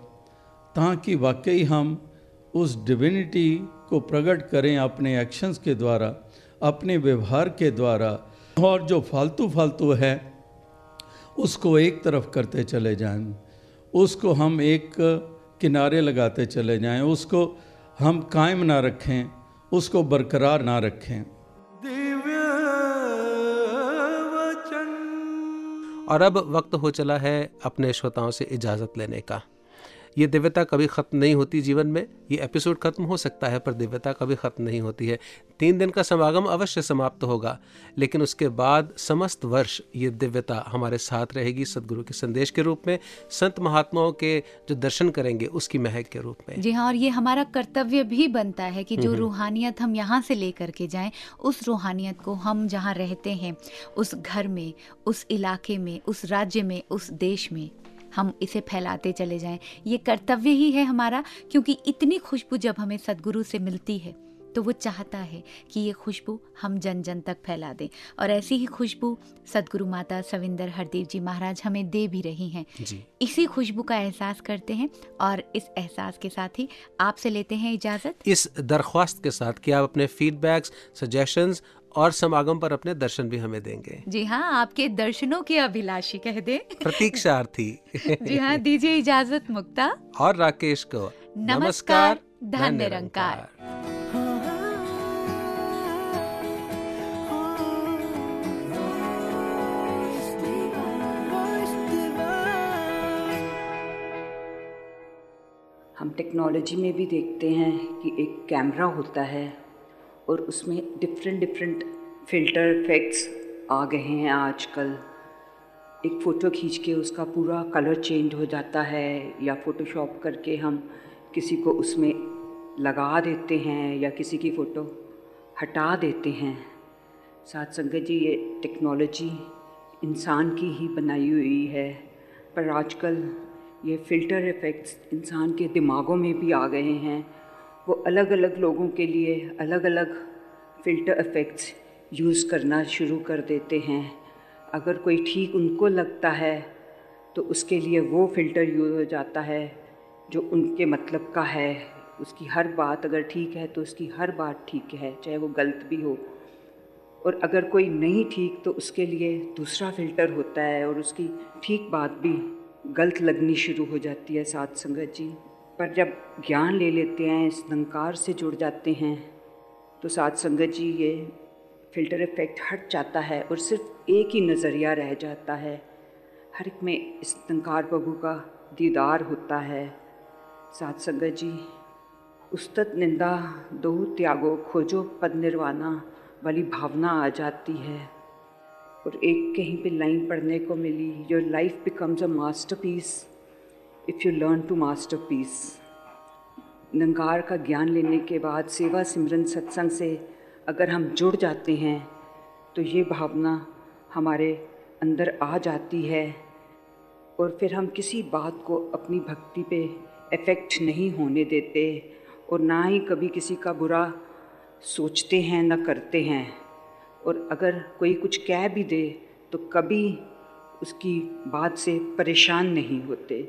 I: ताकि वाकई हम उस डिविनिटी को प्रकट करें अपने एक्शंस के द्वारा, अपने व्यवहार के द्वारा, और जो फालतू फालतू है, उसको एक तरफ़ करते चले जाएँ। उसको हम एक किनारे लगाते चले जाएँ उसको हम कायम ना रखें उसको बरकरार ना रखें।
C: दिव्य वचन
A: और अब वक्त हो चला है अपने श्रोताओं से इजाज़त लेने का। ये दिव्यता कभी ख़त्म नहीं होती जीवन में ये एपिसोड ख़त्म हो सकता है पर दिव्यता कभी ख़त्म नहीं होती है। तीन दिन का समागम अवश्य समाप्त होगा लेकिन उसके बाद समस्त वर्ष ये दिव्यता हमारे साथ रहेगी सदगुरु के संदेश के रूप में संत महात्माओं के जो दर्शन करेंगे उसकी महक के रूप में।
B: जी हाँ और ये हमारा कर्तव्य भी बनता है कि जो रूहानियत हम यहाँ से लेकर के जाएँ उस रूहानियत को हम जहाँ रहते हैं उस घर में उस इलाके में उस राज्य में उस देश में हम इसे फैलाते चले जाएँ। ये कर्तव्य ही है हमारा क्योंकि इतनी खुशबू जब हमें सदगुरु से मिलती है तो वो चाहता है कि ये खुशबू हम जन जन तक फैला दें। और ऐसी ही खुशबू सदगुरु माता सविंदर हरदेव जी महाराज हमें दे भी रही हैं।
A: जी।
B: इसी खुशबू का एहसास करते हैं और इस एहसास के साथ ही आपसे लेते हैं इजाज़त।
A: इस दरख्वास्त के साथ कि आप अपने फीडबैक्स सजेशंस और समागम पर अपने दर्शन भी हमें देंगे।
B: जी हाँ आपके दर्शनों के अभिलाषी कह दे।
A: प्रतीक्षार्थी।
B: जी हाँ दीजिए इजाज़त मुक्ता।
A: और राकेश को
B: नमस्कार धन निरंकार
J: हम टेक्नोलॉजी में भी देखते हैं कि एक कैमरा होता है। और उसमें डिफरेंट डिफरेंट फ़िल्टर इफ़ेक्ट्स आ गए हैं आजकल। एक फ़ोटो खींच के उसका पूरा कलर चेंज हो जाता है या फ़ोटोशॉप करके हम किसी को उसमें लगा देते हैं या किसी की फ़ोटो हटा देते हैं। साथ संगत जी, ये टेक्नोलॉजी इंसान की ही बनाई हुई है, पर आजकल ये फ़िल्टर इफ़ेक्ट्स इंसान के दिमागों में भी आ गए हैं। वो अलग अलग लोगों के लिए अलग अलग फ़िल्टर इफ़ेक्ट्स यूज़ करना शुरू कर देते हैं। अगर कोई ठीक उनको लगता है तो उसके लिए वो फ़िल्टर यूज़ हो जाता है, जो उनके मतलब का है। उसकी हर बात अगर ठीक है तो उसकी हर बात ठीक है, चाहे वो गलत भी हो। और अगर कोई नहीं ठीक तो उसके लिए दूसरा फ़िल्टर होता है और उसकी ठीक बात भी गलत लगनी शुरू हो जाती है साथ संगत जी। पर जब ज्ञान ले लेते हैं, इस निरंकार से जुड़ जाते हैं तो साथ संगत जी, ये फ़िल्टर इफ़ेक्ट हट जाता है और सिर्फ़ एक ही नज़रिया रह जाता है। हर एक में इस निरंकार प्रभु का दीदार होता है। साथ संगत जी, उस्तत निंदा, दो त्यागो, खोजो पद निर्वाणा वाली भावना आ जाती है। और एक कहीं पे लाइन पढ़ने को मिली your life becomes a masterpiece if you learn to master peace नंगार का ज्ञान लेने के बाद सेवा सिमरन सत्संग से अगर हम जुड़ जाते हैं तो ये भावना हमारे अंदर आ जाती है और फिर हम किसी बात को अपनी भक्ति पे इफ़ेक्ट नहीं होने देते और ना ही कभी किसी का बुरा सोचते हैं ना करते हैं और अगर कोई कुछ कह भी दे तो कभी उसकी बात से परेशान नहीं होते